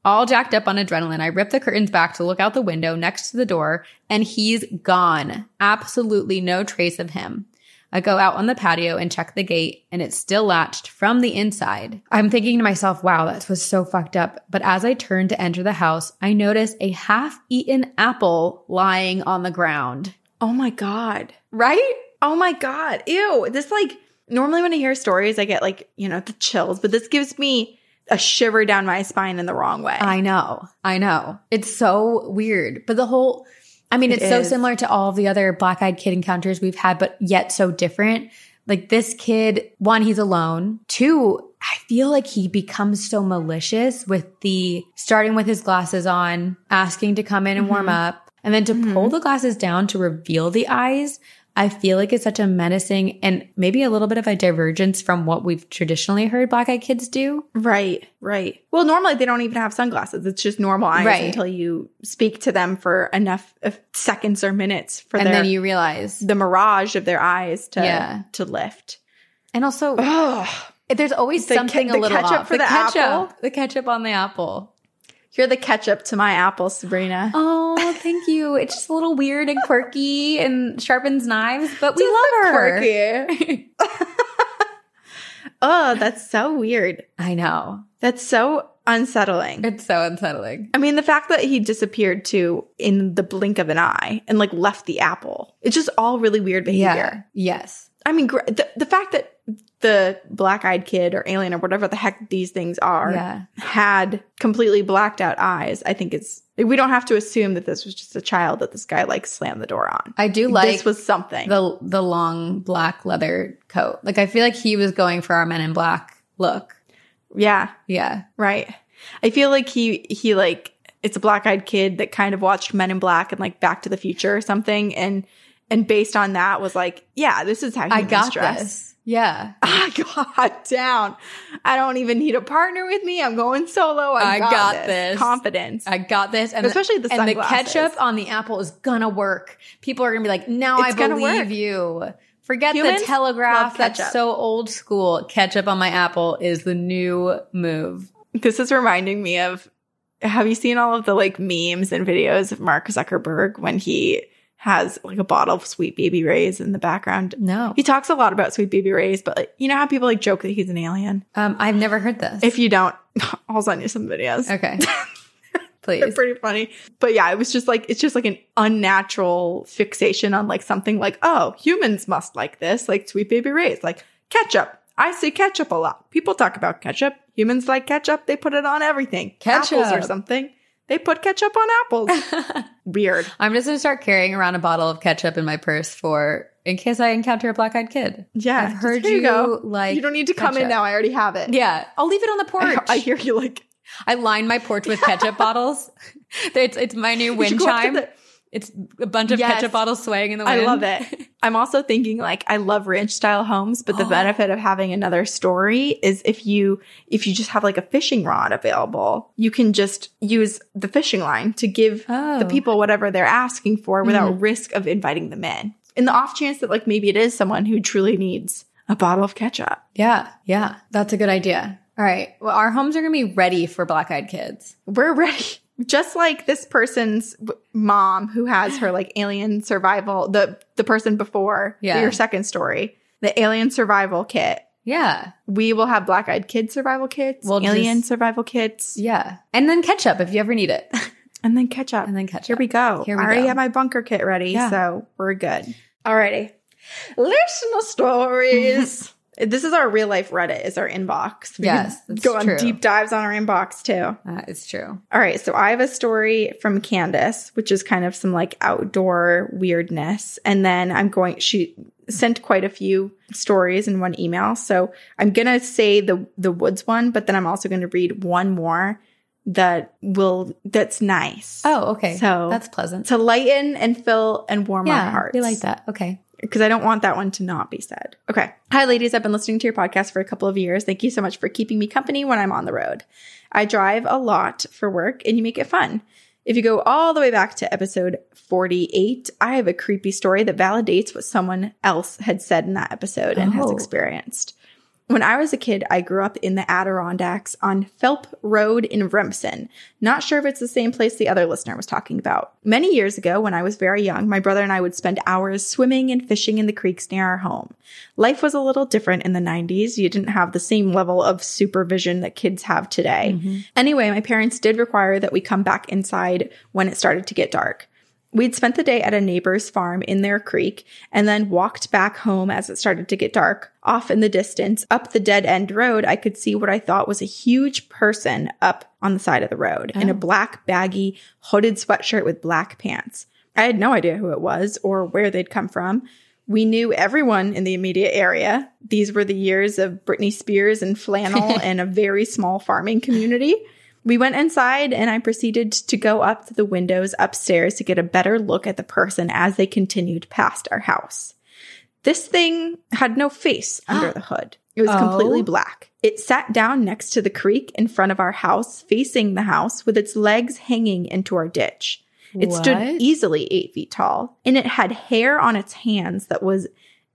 All jacked up on adrenaline, I rip the curtains back to look out the window next to the door, and he's gone. Absolutely no trace of him. I go out on the patio and check the gate and it's still latched from the inside. I'm thinking to myself, wow, that was so fucked up. But as I turn to enter the house, I notice a half eaten apple lying on the ground. Oh my God. Right? Oh my God. Ew. This like, normally when I hear stories, I get like, you know, the chills, but this gives me a shiver down my spine in the wrong way. I know. I know. It's so weird. But the whole, I mean, it it's so similar to all of the other black eyed kid encounters we've had, but yet so different. Like this kid, one, he's alone. Two, I feel like he becomes so malicious with the starting with his glasses on, asking to come in and mm-hmm. warm up, and then to mm-hmm. pull the glasses down to reveal the eyes. I feel like it's such a menacing and maybe a little bit of a divergence from what we've traditionally heard black eyed kids do. Right, right. Well, normally they don't even have sunglasses. It's just normal eyes right. until you speak to them for enough uh, seconds or minutes for and their, then you realize the mirage of their eyes to yeah. to lift. And also, there's always the something ke- a little ketchup off. for the, the ketchup, apple. the ketchup on the apple. You're the ketchup to my apple, Sabrina. Oh, thank you. It's just a little weird and quirky and sharpens knives, but we just love her. Quirky. oh, that's so weird. I know. That's so unsettling. It's so unsettling. I mean, the fact that he disappeared too in the blink of an eye and like left the apple. It's just all really weird behavior. Yeah. Yes. I mean, the, the fact that the black eyed kid or alien or whatever the heck these things are yeah. had completely blacked out eyes, I think it's, we don't have to assume that this was just a child that this guy like slammed the door on. I do like this was something. The, the long black leather coat. Like, I feel like he was going for our men in black look. Yeah. Yeah. Right. I feel like he, he like, it's a black eyed kid that kind of watched Men in Black and like Back to the Future or something. And, and based on that was like, yeah, this is how I got dress. this. Yeah. I got down. I don't even need a partner with me. I'm going solo. I, I got, got this. this. Confidence. I got this. And especially the and the ketchup on the apple is gonna work. People are gonna be like, now it's I believe you. Forget Humans the telegraph. That's so old school. Ketchup on my apple is the new move. This is reminding me of have you seen all of the like memes and videos of Mark Zuckerberg when he has like a bottle of Sweet Baby Ray's in the background. No. He talks a lot about Sweet Baby Ray's, but like, you know how people like joke that he's an alien? Um, I've never heard this. If you don't, I'll send you some videos. Okay. Please. They're pretty funny. But yeah, it was just like it's just like an unnatural fixation on like something like, oh, humans must like this, like Sweet Baby Ray's, like ketchup. I see ketchup a lot. People talk about ketchup. Humans like ketchup. They put it on everything. Ketchup. Apples or something. They put ketchup on apples. Weird. I'm just gonna start carrying around a bottle of ketchup in my purse for in case I encounter a black eyed kid. Yeah. I've heard you, go. like You don't need to come in now. I already have it. Yeah, I'll leave it on the porch. I, I hear you like I line my porch with ketchup bottles. It's it's my new wind should go up to chime. the- it's a bunch of Yes. ketchup bottles swaying in the wind. I love it. I'm also thinking like I love ranch style homes, but the oh. benefit of having another story is if you if you just have like a fishing rod available, you can just use the fishing line to give Oh. the people whatever they're asking for without mm-hmm. risk of inviting them in. In the off chance that like maybe it is someone who truly needs a bottle of ketchup. Yeah, yeah, that's a good idea. All right, well, our homes are gonna be ready for black eyed kids. We're ready. Just like this person's mom who has her like alien survival, the the person before Yeah. your second story, the alien survival kit. Yeah, We will have black eyed kid survival kits, We'll alien just- survival kits, yeah, and then ketchup if you ever need it. and then ketchup. And then ketchup. Here we go. Here we I already have my bunker kit ready, Yeah. so we're good. Alrighty. Listener stories. this is our real life Reddit, is our inbox. We Yes, go on true. deep dives on our inbox too. That is true. All right, so I have a story from Candace, which is kind of some like outdoor weirdness. And then I'm going, she sent quite a few stories in one email. So I'm going to say the, the woods one, but then I'm also going to read one more that will, that's nice. Oh, okay. So- that's pleasant. To lighten and fill and warm our yeah, hearts we like that. Okay. Because I don't want that one to not be said. Okay. Hi, ladies. I've been listening to your podcast for a couple of years. Thank you so much for keeping me company when I'm on the road. I drive a lot for work and you make it fun. If you go all the way back to episode 48, I have a creepy story that validates what someone else had said in that episode and has Oh. experienced. When I was a kid, I grew up in the Adirondacks on Phelp Road in Remsen. Not sure if it's the same place the other listener was talking about. Many years ago, when I was very young, my brother and I would spend hours swimming and fishing in the creeks near our home. Life was a little different in the 90s. You didn't have the same level of supervision that kids have today. Mm-hmm. Anyway, my parents did require that we come back inside when it started to get dark. We'd spent the day at a neighbor's farm in their creek and then walked back home as it started to get dark. Off in the distance, up the dead end road, I could see what I thought was a huge person up on the side of the road in a oh. black, baggy, hooded sweatshirt with black pants. I had no idea who it was or where they'd come from. We knew everyone in the immediate area. These were the years of Britney Spears and flannel and a very small farming community. We went inside and I proceeded to go up to the windows upstairs to get a better look at the person as they continued past our house. This thing had no face under the hood. It was Oh. completely black. It sat down next to the creek in front of our house, facing the house with its legs hanging into our ditch. It stood easily eight feet tall, and it had hair on its hands that was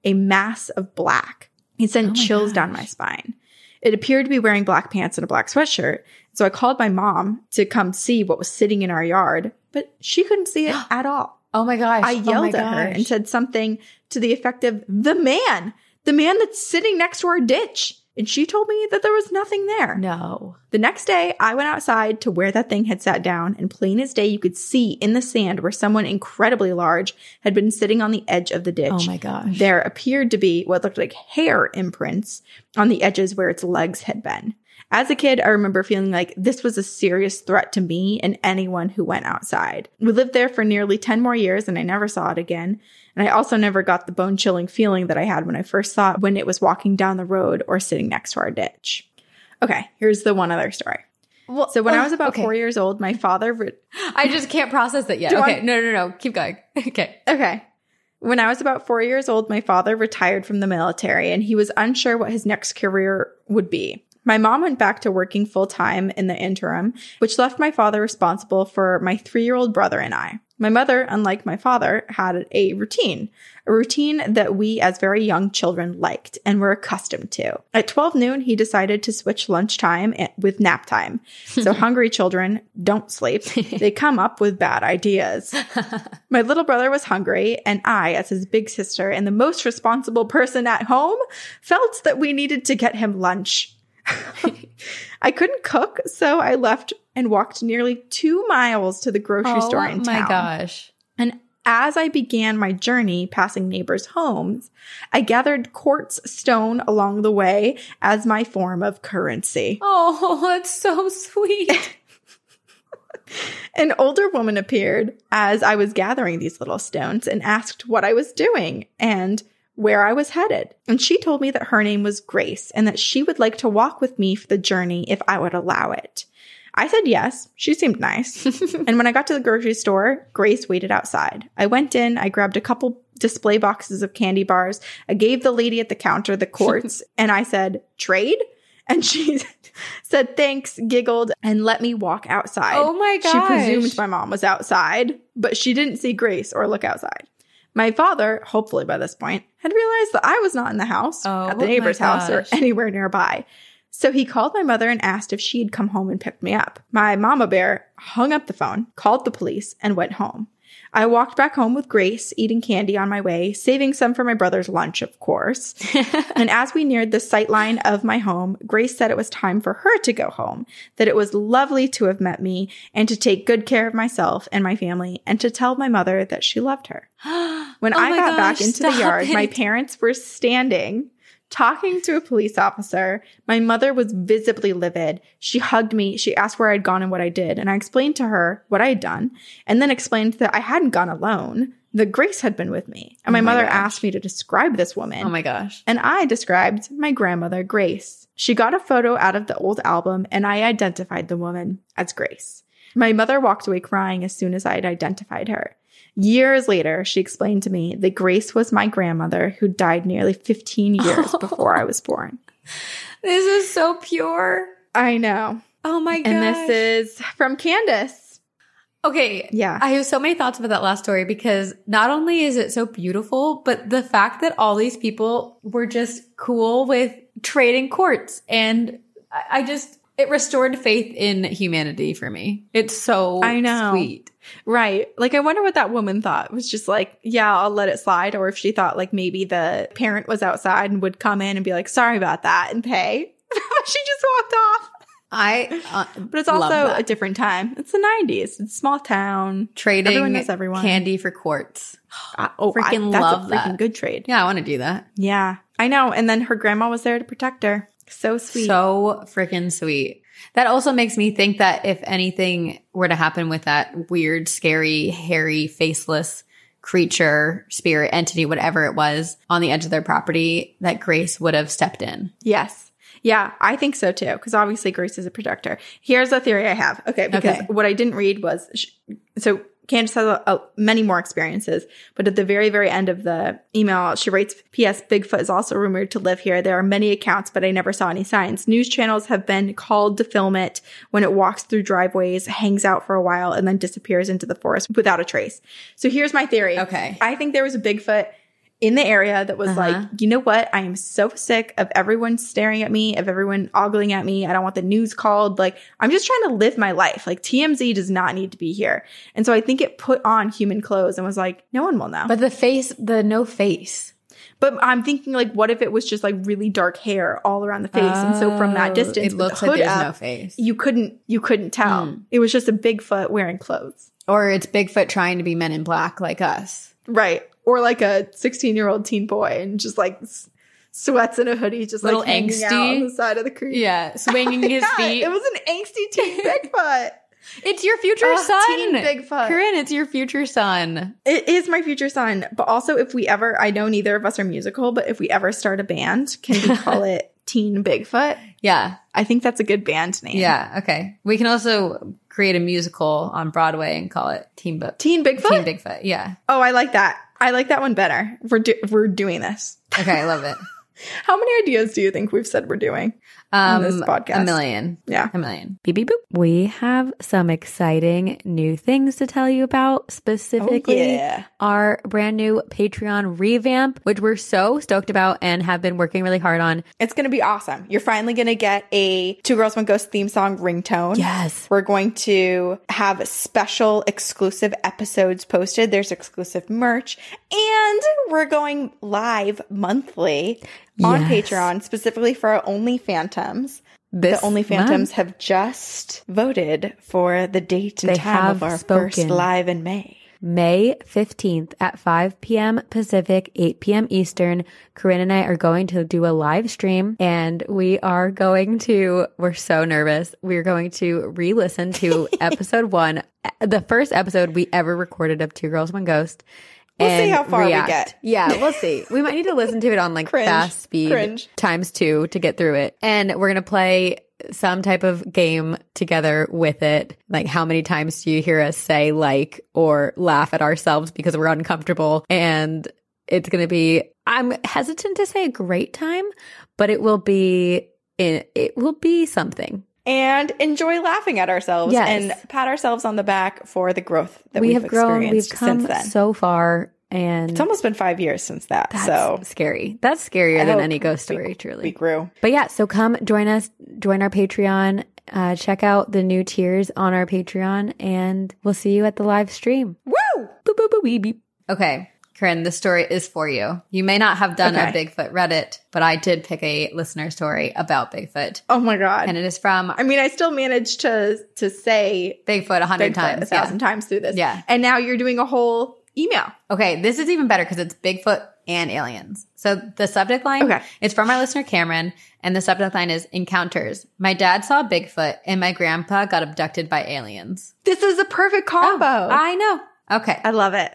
a mass of black. It sent Oh chills down my spine. It appeared to be wearing black pants and a black sweatshirt. So I called my mom to come see what was sitting in our yard, but she couldn't see it at all. Oh my gosh. I Oh yelled at her and said something to the effect of, the man, the man that's sitting next to our ditch. And she told me that there was nothing there. no. The next day, I went outside to where that thing had sat down, and plain as day, you could see in the sand where someone incredibly large had been sitting on the edge of the ditch. Oh my gosh. There appeared to be what looked like hair imprints on the edges where its legs had been. As a kid, I remember feeling like this was a serious threat to me and anyone who went outside. We lived there for nearly 10 more years and I never saw it again. And I also never got the bone chilling feeling that I had when I first saw it when it was walking down the road or sitting next to our ditch. Okay, here's the one other story. Well, So when I oh, was oh, about okay. four years old, my father re- I just can't process it yet. Do okay. want- No, no, no. Keep going. Okay. Okay. When I was about four years old, my father retired from the military and he was unsure what his next career would be. My mom went back to working full time in the interim, which left my father responsible for my three year old brother and I. My mother, unlike my father, had a routine, a routine that we as very young children liked and were accustomed to. At 12 noon, he decided to switch lunchtime with nap time. So hungry children don't sleep. They come up with bad ideas. My little brother was hungry, and I, as his big sister and the most responsible person at home, felt that we needed to get him lunch. I couldn't cook, so I left and walked nearly two miles to the grocery oh store in town. oh my gosh. And as I began my journey passing neighbors' homes, I gathered quartz stone along the way as my form of currency. Oh, that's so sweet. An older woman appeared as I was gathering these little stones and asked what I was doing and where I was headed. And she told me that her name was Grace and that she would like to walk with me for the journey if I would allow it. I said yes. She seemed nice. and when I got to the grocery store, Grace waited outside. I went in, I grabbed a couple display boxes of candy bars. I gave the lady at the counter the quartz and I said, trade? And she said thanks, giggled, and let me walk outside. Oh my god. She presumed my mom was outside, but she didn't see Grace or look outside. My father, hopefully by this point, had realized that I was not in the house, Oh at the neighbor's oh house, or anywhere nearby. So he called my mother and asked if she'd come home and picked me up. My mama bear hung up the phone, called the police, and went home. I walked back home with Grace, eating candy on my way, saving some for my brother's lunch, of course. and as we neared the sight line of my home, Grace said it was time for her to go home, that it was lovely to have met me and to take good care of myself and my family and to tell my mother that she loved her. When Oh I got back into the yard, my parents were standing talking to a police officer. My mother was visibly livid. She hugged me. She asked where I'd gone and what I did. And I explained to her what I had done and then explained that I hadn't gone alone. That Grace had been with me. And my, Oh my mother gosh. asked me to describe this woman. oh my gosh. And I described my grandmother, Grace. She got a photo out of the old album and I identified the woman as Grace. My mother walked away crying as soon as I had identified her. Years later, she explained to me that Grace was my grandmother who died nearly 15 years before I was born. This is so pure. I know. Oh my god. And this is from Candace. Okay. Yeah. I have so many thoughts about that last story because not only is it so beautiful, but the fact that all these people were just cool with trading quartz and I I just, it restored faith in humanity for me. It's so I know. sweet. Right. Like, I wonder what that woman thought. It was just like, yeah, I'll let it slide. Or if she thought like maybe the parent was outside and would come in and be like, sorry about that and pay. she just walked off. I, uh, But it's also a different time. It's the 90s. It's a small town. trading everyone knows everyone. candy for quartz. I, oh, Freaking I, love a freaking that. good trade. Yeah, I want to do that. Yeah. I know. And then her grandma was there to protect her. So sweet. So freaking sweet. That also makes me think that if anything were to happen with that weird, scary, hairy, faceless creature, spirit, entity, whatever it was on the edge of their property, that Grace would have stepped in. Yes. Yeah, I think so too. Because obviously Grace is a protector. Here's a theory I have. Okay, because Okay. what I didn't read was sh- so Candace has a, a, many more experiences, but at the very, very end of the email, she writes, "P.S. Bigfoot is also rumored to live here. There are many accounts, but I never saw any signs. News channels have been called to film it when it walks through driveways, hangs out for a while, and then disappears into the forest without a trace." So here's my theory. Okay. I think there was a Bigfoot in the area that was Uh-huh. like, you know what? I am so sick of everyone staring at me, of everyone ogling at me. I don't want the news called. Like, I'm just trying to live my life. Like, TMZ does not need to be here. And so I think it put on human clothes and was like, no one will know. But, the face, the no face. but I'm thinking, like, what if it was just like really dark hair all around the face? and so from that Oh, distance, it looks the like there's up, no face. you couldn't, you couldn't tell. Hmm. It was just a Bigfoot wearing clothes. Or it's Bigfoot trying to be men in black like us. Right. Or like a 16 year old teen boy and just like s- sweats in a hoodie, just Little like hanging out angsty. on the side of the creek. Yeah, swinging his Yeah, feet. It was an angsty teen Bigfoot. it's your future Ugh, son. teen Bigfoot. Corinne, it's your future son. It is my future son. But also, if we ever, I know neither of us are musical, but if we ever start a band, can we call it Teen Bigfoot? Yeah. I think that's a good band name. Yeah. Okay. We can also create a musical on Broadway and call it Teen Book. Teen Bigfoot? Teen Bigfoot. Yeah. oh, I like that. I like that one better. We're, do- we're doing this. Okay. I love it. How many ideas do you think we've said we're doing? Um, this podcast. A million. Yeah. A million. Beep, beep, boop. We have some exciting new things to tell you about, specifically Oh, yeah. our brand new Patreon revamp, which we're so stoked about and have been working really hard on. It's going to be awesome. You're finally going to get a Two Girls One Ghost theme song ringtone. Yes. We're going to have special exclusive episodes posted. There's exclusive merch and we're going live monthly on Yes. Patreon specifically for our only phantoms. this the Only month. Phantoms have just voted for the date and They time of have our first live in May. May 15th at 5 p.m. Pacific, 8 p.m. Eastern. Corinne and I are going to do a live stream and we are going to, we're so nervous. We're going to re listen to episode one, the first episode we ever recorded of Two Girls, One Ghost. We'll see how far we get. Yeah, we'll see. We might need to listen to it on like Cringe. fast speed Cringe. times two to get through it. And we're going to play some type of game together with it. Like how many times do you hear us say like or laugh at ourselves because we're uncomfortable? And it's going to be, I'm hesitant to say a great time, but it will be, it will be something. And enjoy laughing at ourselves Yes. and pat ourselves on the back for the growth that we have have grown, we've come so far and it's almost been five years since that. that's so scary. That's scarier I than any ghost we- story, truly. we grew. But yeah, so come join us, join our Patreon, uh, check out the new tiers on our Patreon, and we'll see you at the live stream. Woo! Boop, boop, boop, beep, beep. Okay, Corinne, the story is for you. You may not have done a Bigfoot Reddit, but I did pick a listener story about Bigfoot. Oh my god. And it is from I mean, I still managed to to say Bigfoot a hundred times. a thousand yeah. times through this. Yeah. And now you're doing a whole email. Okay, this is even better because it's Bigfoot and aliens. So the subject line, Okay. it's from our listener Cameron, and the subject line is encounters. My dad saw Bigfoot, and my grandpa got abducted by aliens. This is a perfect combo. Oh, I know. Okay. I love it.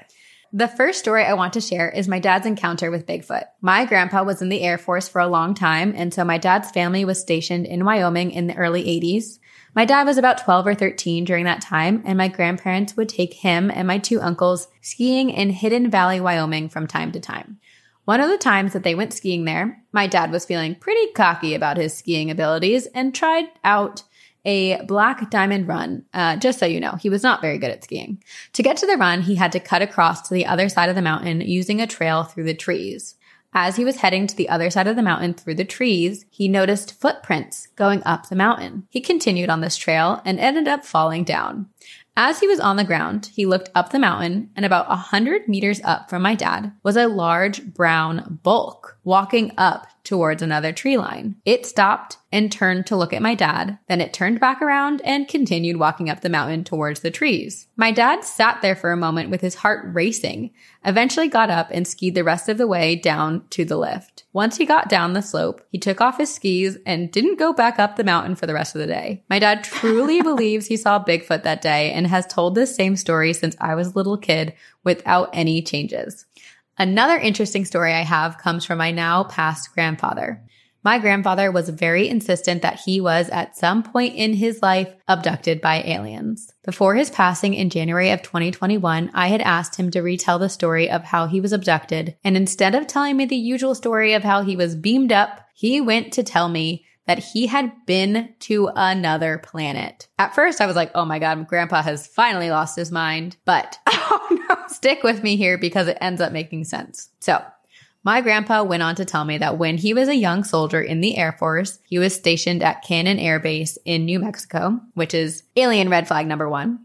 The first story I want to share is my dad's encounter with Bigfoot. My grandpa was in the Air Force for a long time, and so my dad's family was stationed in Wyoming in the early 80s. My dad was about 12 or 13 during that time, and my grandparents would take him and my two uncles skiing in Hidden Valley, Wyoming from time to time. One of the times that they went skiing there, my dad was feeling pretty cocky about his skiing abilities and tried out a black diamond run. Uh, just so you know, he was not very good at skiing. To get to the run, he had to cut across to the other side of the mountain using a trail through the trees. As he was heading to the other side of the mountain through the trees, he noticed footprints going up the mountain. He continued on this trail and ended up falling down. As he was on the ground, he looked up the mountain, and about a hundred meters up from my dad was a large brown bulk walking up towards another tree line. It stopped and turned to look at my dad. Then it turned back around and continued walking up the mountain towards the trees. My dad sat there for a moment with his heart racing, eventually got up and skied the rest of the way down to the lift. Once he got down the slope, he took off his skis and didn't go back up the mountain for the rest of the day. My dad truly believes he saw Bigfoot that day and has told this same story since I was a little kid without any changes. Another interesting story I have comes from my now past grandfather. My grandfather was very insistent that he was at some point in his life abducted by aliens. Before his passing in January of 2021, I had asked him to retell the story of how he was abducted. And instead of telling me the usual story of how he was beamed up, he went to tell me that he had been to another planet. At first, I was like, oh my God, grandpa has finally lost his mind. But Oh no. stick with me here because it ends up making sense. So, my grandpa went on to tell me that when he was a young soldier in the Air Force, he was stationed at Cannon Air Base in New Mexico, which is alien red flag number one,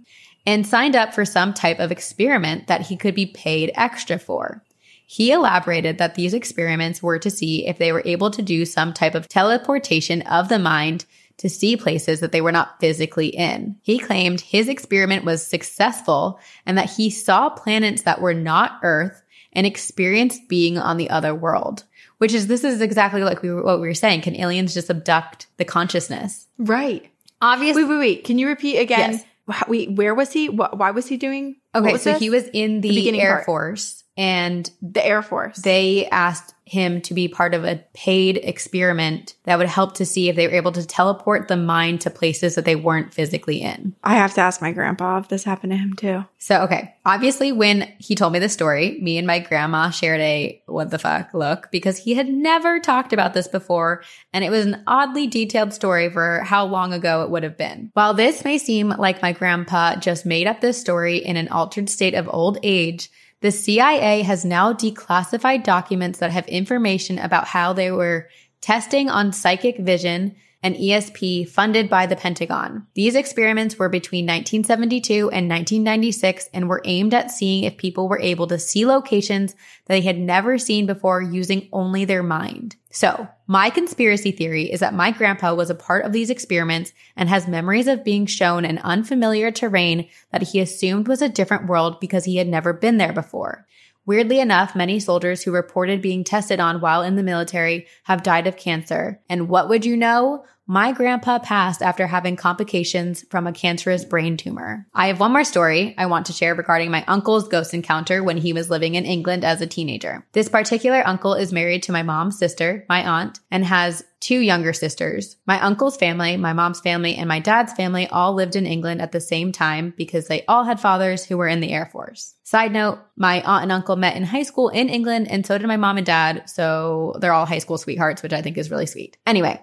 and signed up for some type of experiment that he could be paid extra for. He elaborated that these experiments were to see if they were able to do some type of teleportation of the mind to see places that they were not physically in. He claimed his experiment was successful and that he saw planets that were not Earth and experienced being on the other world. Which is, this is exactly like we were, what we were saying. Can aliens just abduct the consciousness? Right. Obviously. Wait, wait, wait. Can you repeat again? Yes. Wait, where was he? Why was he doing? Okay, so this? he was in the, beginning Air part. Force and the Air Force. they asked him to be part of a paid experiment that would help to see if they were able to teleport the mind to places that they weren't physically in. I have to ask my grandpa if this happened to him too. So, okay. Obviously, when he told me the story, me and my grandma shared a what the fuck look because he had never talked about this before. And it was an oddly detailed story for how long ago it would have been. While this may seem like my grandpa just made up this story in an altered state of old age, the CIA has now declassified documents that have information about how they were testing on psychic vision, an ESP funded by the Pentagon. These experiments were between 1972 and 1996 and were aimed at seeing if people were able to see locations that they had never seen before using only their mind. So, my conspiracy theory is that my grandpa was a part of these experiments and has memories of being shown an unfamiliar terrain that he assumed was a different world because he had never been there before. Weirdly enough, many soldiers who reported being tested on while in the military have died of cancer. And what would you know? My grandpa passed after having complications from a cancerous brain tumor. I have one more story I want to share regarding my uncle's ghost encounter when he was living in England as a teenager. This particular uncle is married to my mom's sister, my aunt, and has two younger sisters. My uncle's family, my mom's family, and my dad's family all lived in England at the same time because they all had fathers who were in the Air Force. Side note, my aunt and uncle met in high school in England, and so did my mom and dad. So they're all high school sweethearts, which I think is really sweet. Anyway,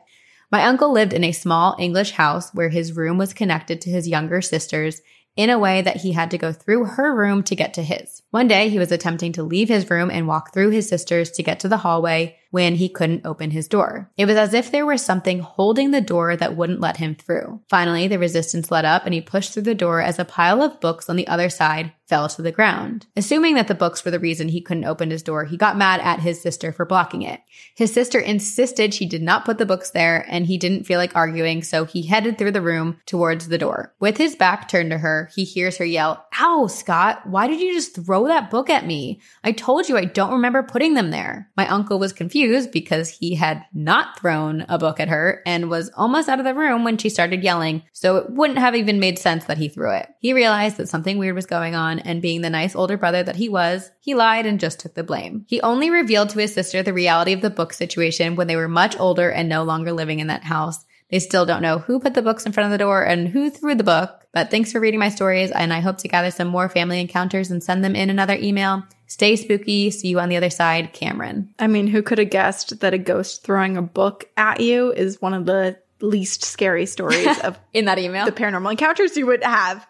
my uncle lived in a small English house where his room was connected to his younger sister's in a way that he had to go through her room to get to his. One day he was attempting to leave his room and walk through his sister's to get to the hallway when he couldn't open his door. It was as if there was something holding the door that wouldn't let him through. Finally, the resistance let up and he pushed through the door as a pile of books on the other side fell to the ground. Assuming that the books were the reason he couldn't open his door, he got mad at his sister for blocking it. His sister insisted she did not put the books there and he didn't feel like arguing, so he headed through the room towards the door. With his back turned to her, he hears her yell, Ow, Scott, why did you just throw that book at me? I told you I don't remember putting them there. My uncle was confused because he had not thrown a book at her and was almost out of the room when she started yelling, so it wouldn't have even made sense that he threw it. He realized that something weird was going on and being the nice older brother that he was, he lied and just took the blame. He only revealed to his sister the reality of the book situation when they were much older and no longer living in that house. They still don't know who put the books in front of the door and who threw the book. But thanks for reading my stories, and I hope to gather some more family encounters and send them in another email. Stay spooky. See you on the other side, Cameron. I mean, who could have guessed that a ghost throwing a book at you is one of the least scary stories of In that email, the paranormal encounters you would have?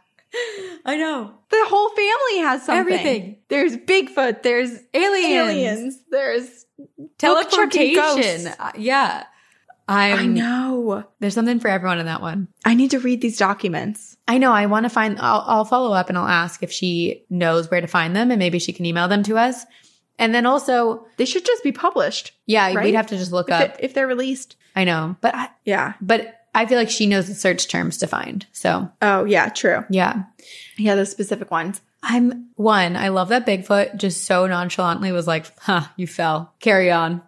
I know The whole family has something. Everything. There's Bigfoot. There's aliens, aliens. There's teleportation. Uh, yeah, I'm, I know. There's something for everyone in that one. I need to read these documents. I know. I want to find. I'll, I'll follow up and I'll ask if she knows where to find them, and maybe she can email them to us. And then also, They should just be published yeah, Right? we'd have to just look if, up. it- if they're released. I know, but I, Yeah. but I feel like she knows the search terms to find. So Oh, yeah. True. yeah, Yeah, the specific ones. I'm one. I love that Bigfoot just so nonchalantly was like, "Huh, you fell. Carry on."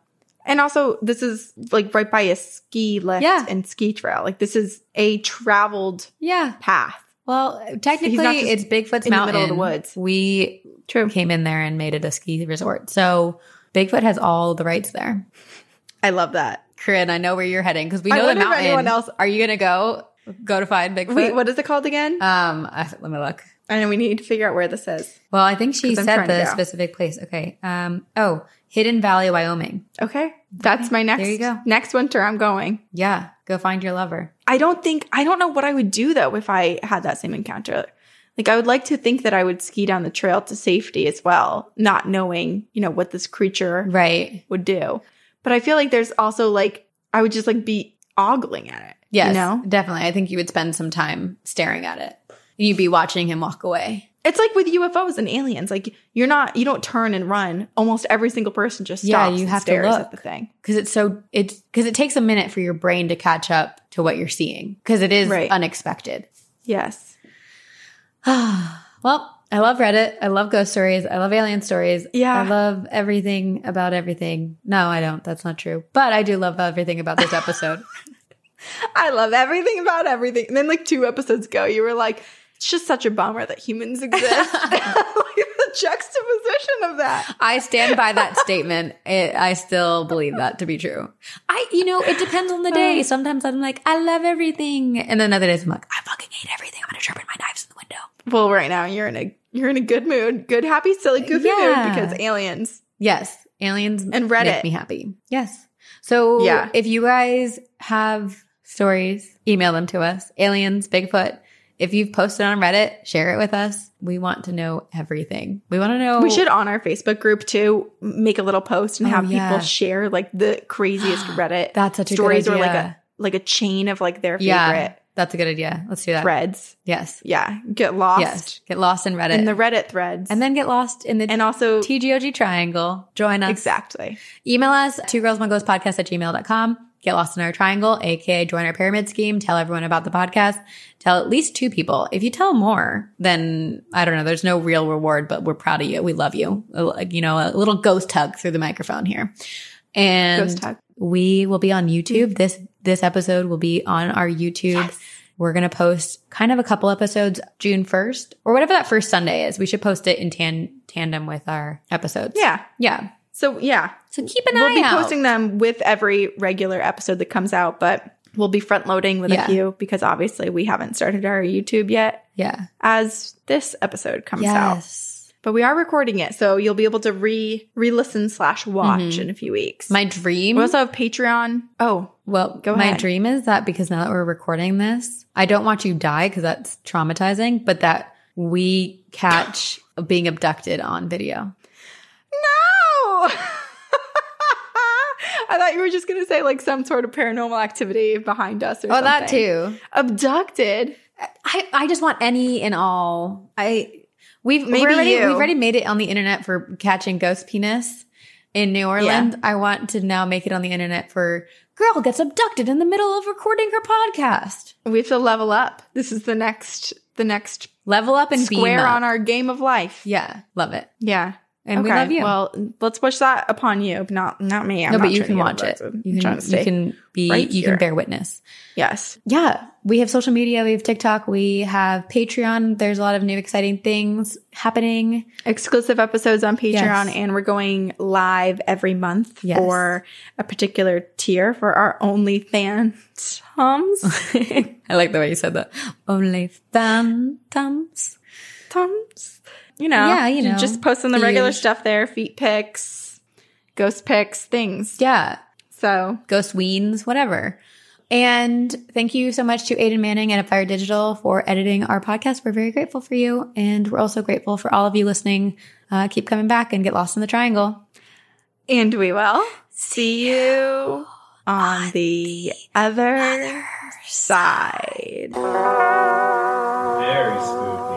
And also, this is like right by a ski lift Yeah. and ski trail. Like this is a traveled Yeah. path. Well, technically, it's Bigfoot's in the mountain. middle of the woods. We True. came in there and made it a ski resort. So Bigfoot has all the rights there. I love that. Corinne, I know where you're heading because we know the mountain. anyone else- Are you gonna go go to find Bigfoot? Wait, what is it called again? Um, I, let me look. I know we need to figure out where this is. Well, I think she said the specific place. Okay. Um. Oh, Hidden Valley, Wyoming. Okay. That's my next there you go. next winter I'm going. Yeah. Go find your lover. I don't think I don't know what I would do though if I had that same encounter. Like I would like to think that I would ski down the trail to safety as well, not knowing, you know, what this creature Right. would do. But I feel like there's also like I would just like be ogling at it. Yes. You know? Definitely. I think you would spend some time staring at it. You'd be watching him walk away. It's like with UFOs and aliens. Like you're not you don't turn and run. Almost every single person just stops Yeah, you and have to stares look. at the thing. because it's so it's because it takes a minute for your brain to catch up to what you're seeing because it is Right. unexpected. Yes. well, I love Reddit. I love ghost stories. I love alien stories. Yeah. I love everything about everything. No, I don't. That's not true. But I do love everything about this episode. I love everything about everything. And then like two episodes ago, you were like, it's just such a bummer that humans exist. like the juxtaposition of that. I stand by that statement. It, I still believe that to be true. I, you know, it depends on the uh. day. Sometimes I'm like, I love everything, and then other days I'm like, I fucking hate everything. I'm gonna sharpen my knives in the window. Well, right now you're in a you're in a good mood, good, happy, silly, goofy Yeah. mood because aliens. Yes, aliens And Reddit. make me happy. Yes. So Yeah. if you guys have stories, email them to us. Aliens, Bigfoot. If you've posted on Reddit, share it with us. We want to know everything. We want to know. We should on our Facebook group too make a little post and Oh, have yeah. people share like the craziest Reddit That's such a stories good or like a like a chain of like their Yeah. favorite That's a good idea. Let's do that. threads. Yes. Yeah, get lost Yes. Get lost in Reddit. in the Reddit threads, and then get lost in the and also TGOG triangle. Join us. exactly. Email us, two girls, one ghost podcast at gmail.com. Get lost in our triangle, aka join our pyramid scheme. Tell everyone about the podcast. Tell at least two people. If you tell more, then I don't know. There's no real reward, but we're proud of you. We love you. A- Like, you know, a little ghost hug through the microphone here. And Ghost hug. we will be on YouTube. Mm-hmm. This, this episode will be on our YouTube. We're going to post kind of a couple episodes June 1st or whatever that first Sunday is. We should post it in tan- tandem with our episodes. Yeah. Yeah. So yeah, So keep an eye. out. we'll be posting them with every regular episode that comes out, but we'll be front loading with Yeah. a few because obviously we haven't started our YouTube yet yeah. as this episode comes out. But we are recording it, so you'll be able to re re listen slash watch Mhm. in a few weeks. My dream. we also have Patreon. Oh, well, Go ahead. my ahead. dream is that because now that we're recording this, I don't want you die because that's traumatizing, but that we catch being abducted on video. no! I thought you were just gonna say like some sort of paranormal activity behind us or oh, something. Oh, something. that too. Abducted. I, I just want any and all. I we've Maybe already, you. we've already made it on the internet for catching ghost penis in New Orleans. I want to now make it on the internet for girl gets abducted in the middle of recording her podcast. We have to level up. This is the next the next Level up and square on our game of life. Yeah, love it. Yeah. And we love you. Well, let's push that upon you, not not me. I'm no, but you can watch it. You can, you can be, right you here. can bear witness. Yes. Yeah, we have social media. We have TikTok. We have Patreon. There's a lot of new exciting things happening. Exclusive episodes on Patreon, Yes. and we're going live every month Yes. for a particular tier for our OnlyFans. Toms. I like the way you said that. Only phantoms. Toms. You know. Yeah, you know, Just posting the regular huge. stuff there feet pics, ghost pics, things. Yeah, So ghost weens, whatever. And thank you so much to Aiden Manning and Upfire Digital for editing our podcast. We're very grateful for you, and we're also grateful for all of you listening. Uh, keep coming back and get lost in the triangle. And we will see you on the other side. Very spooky.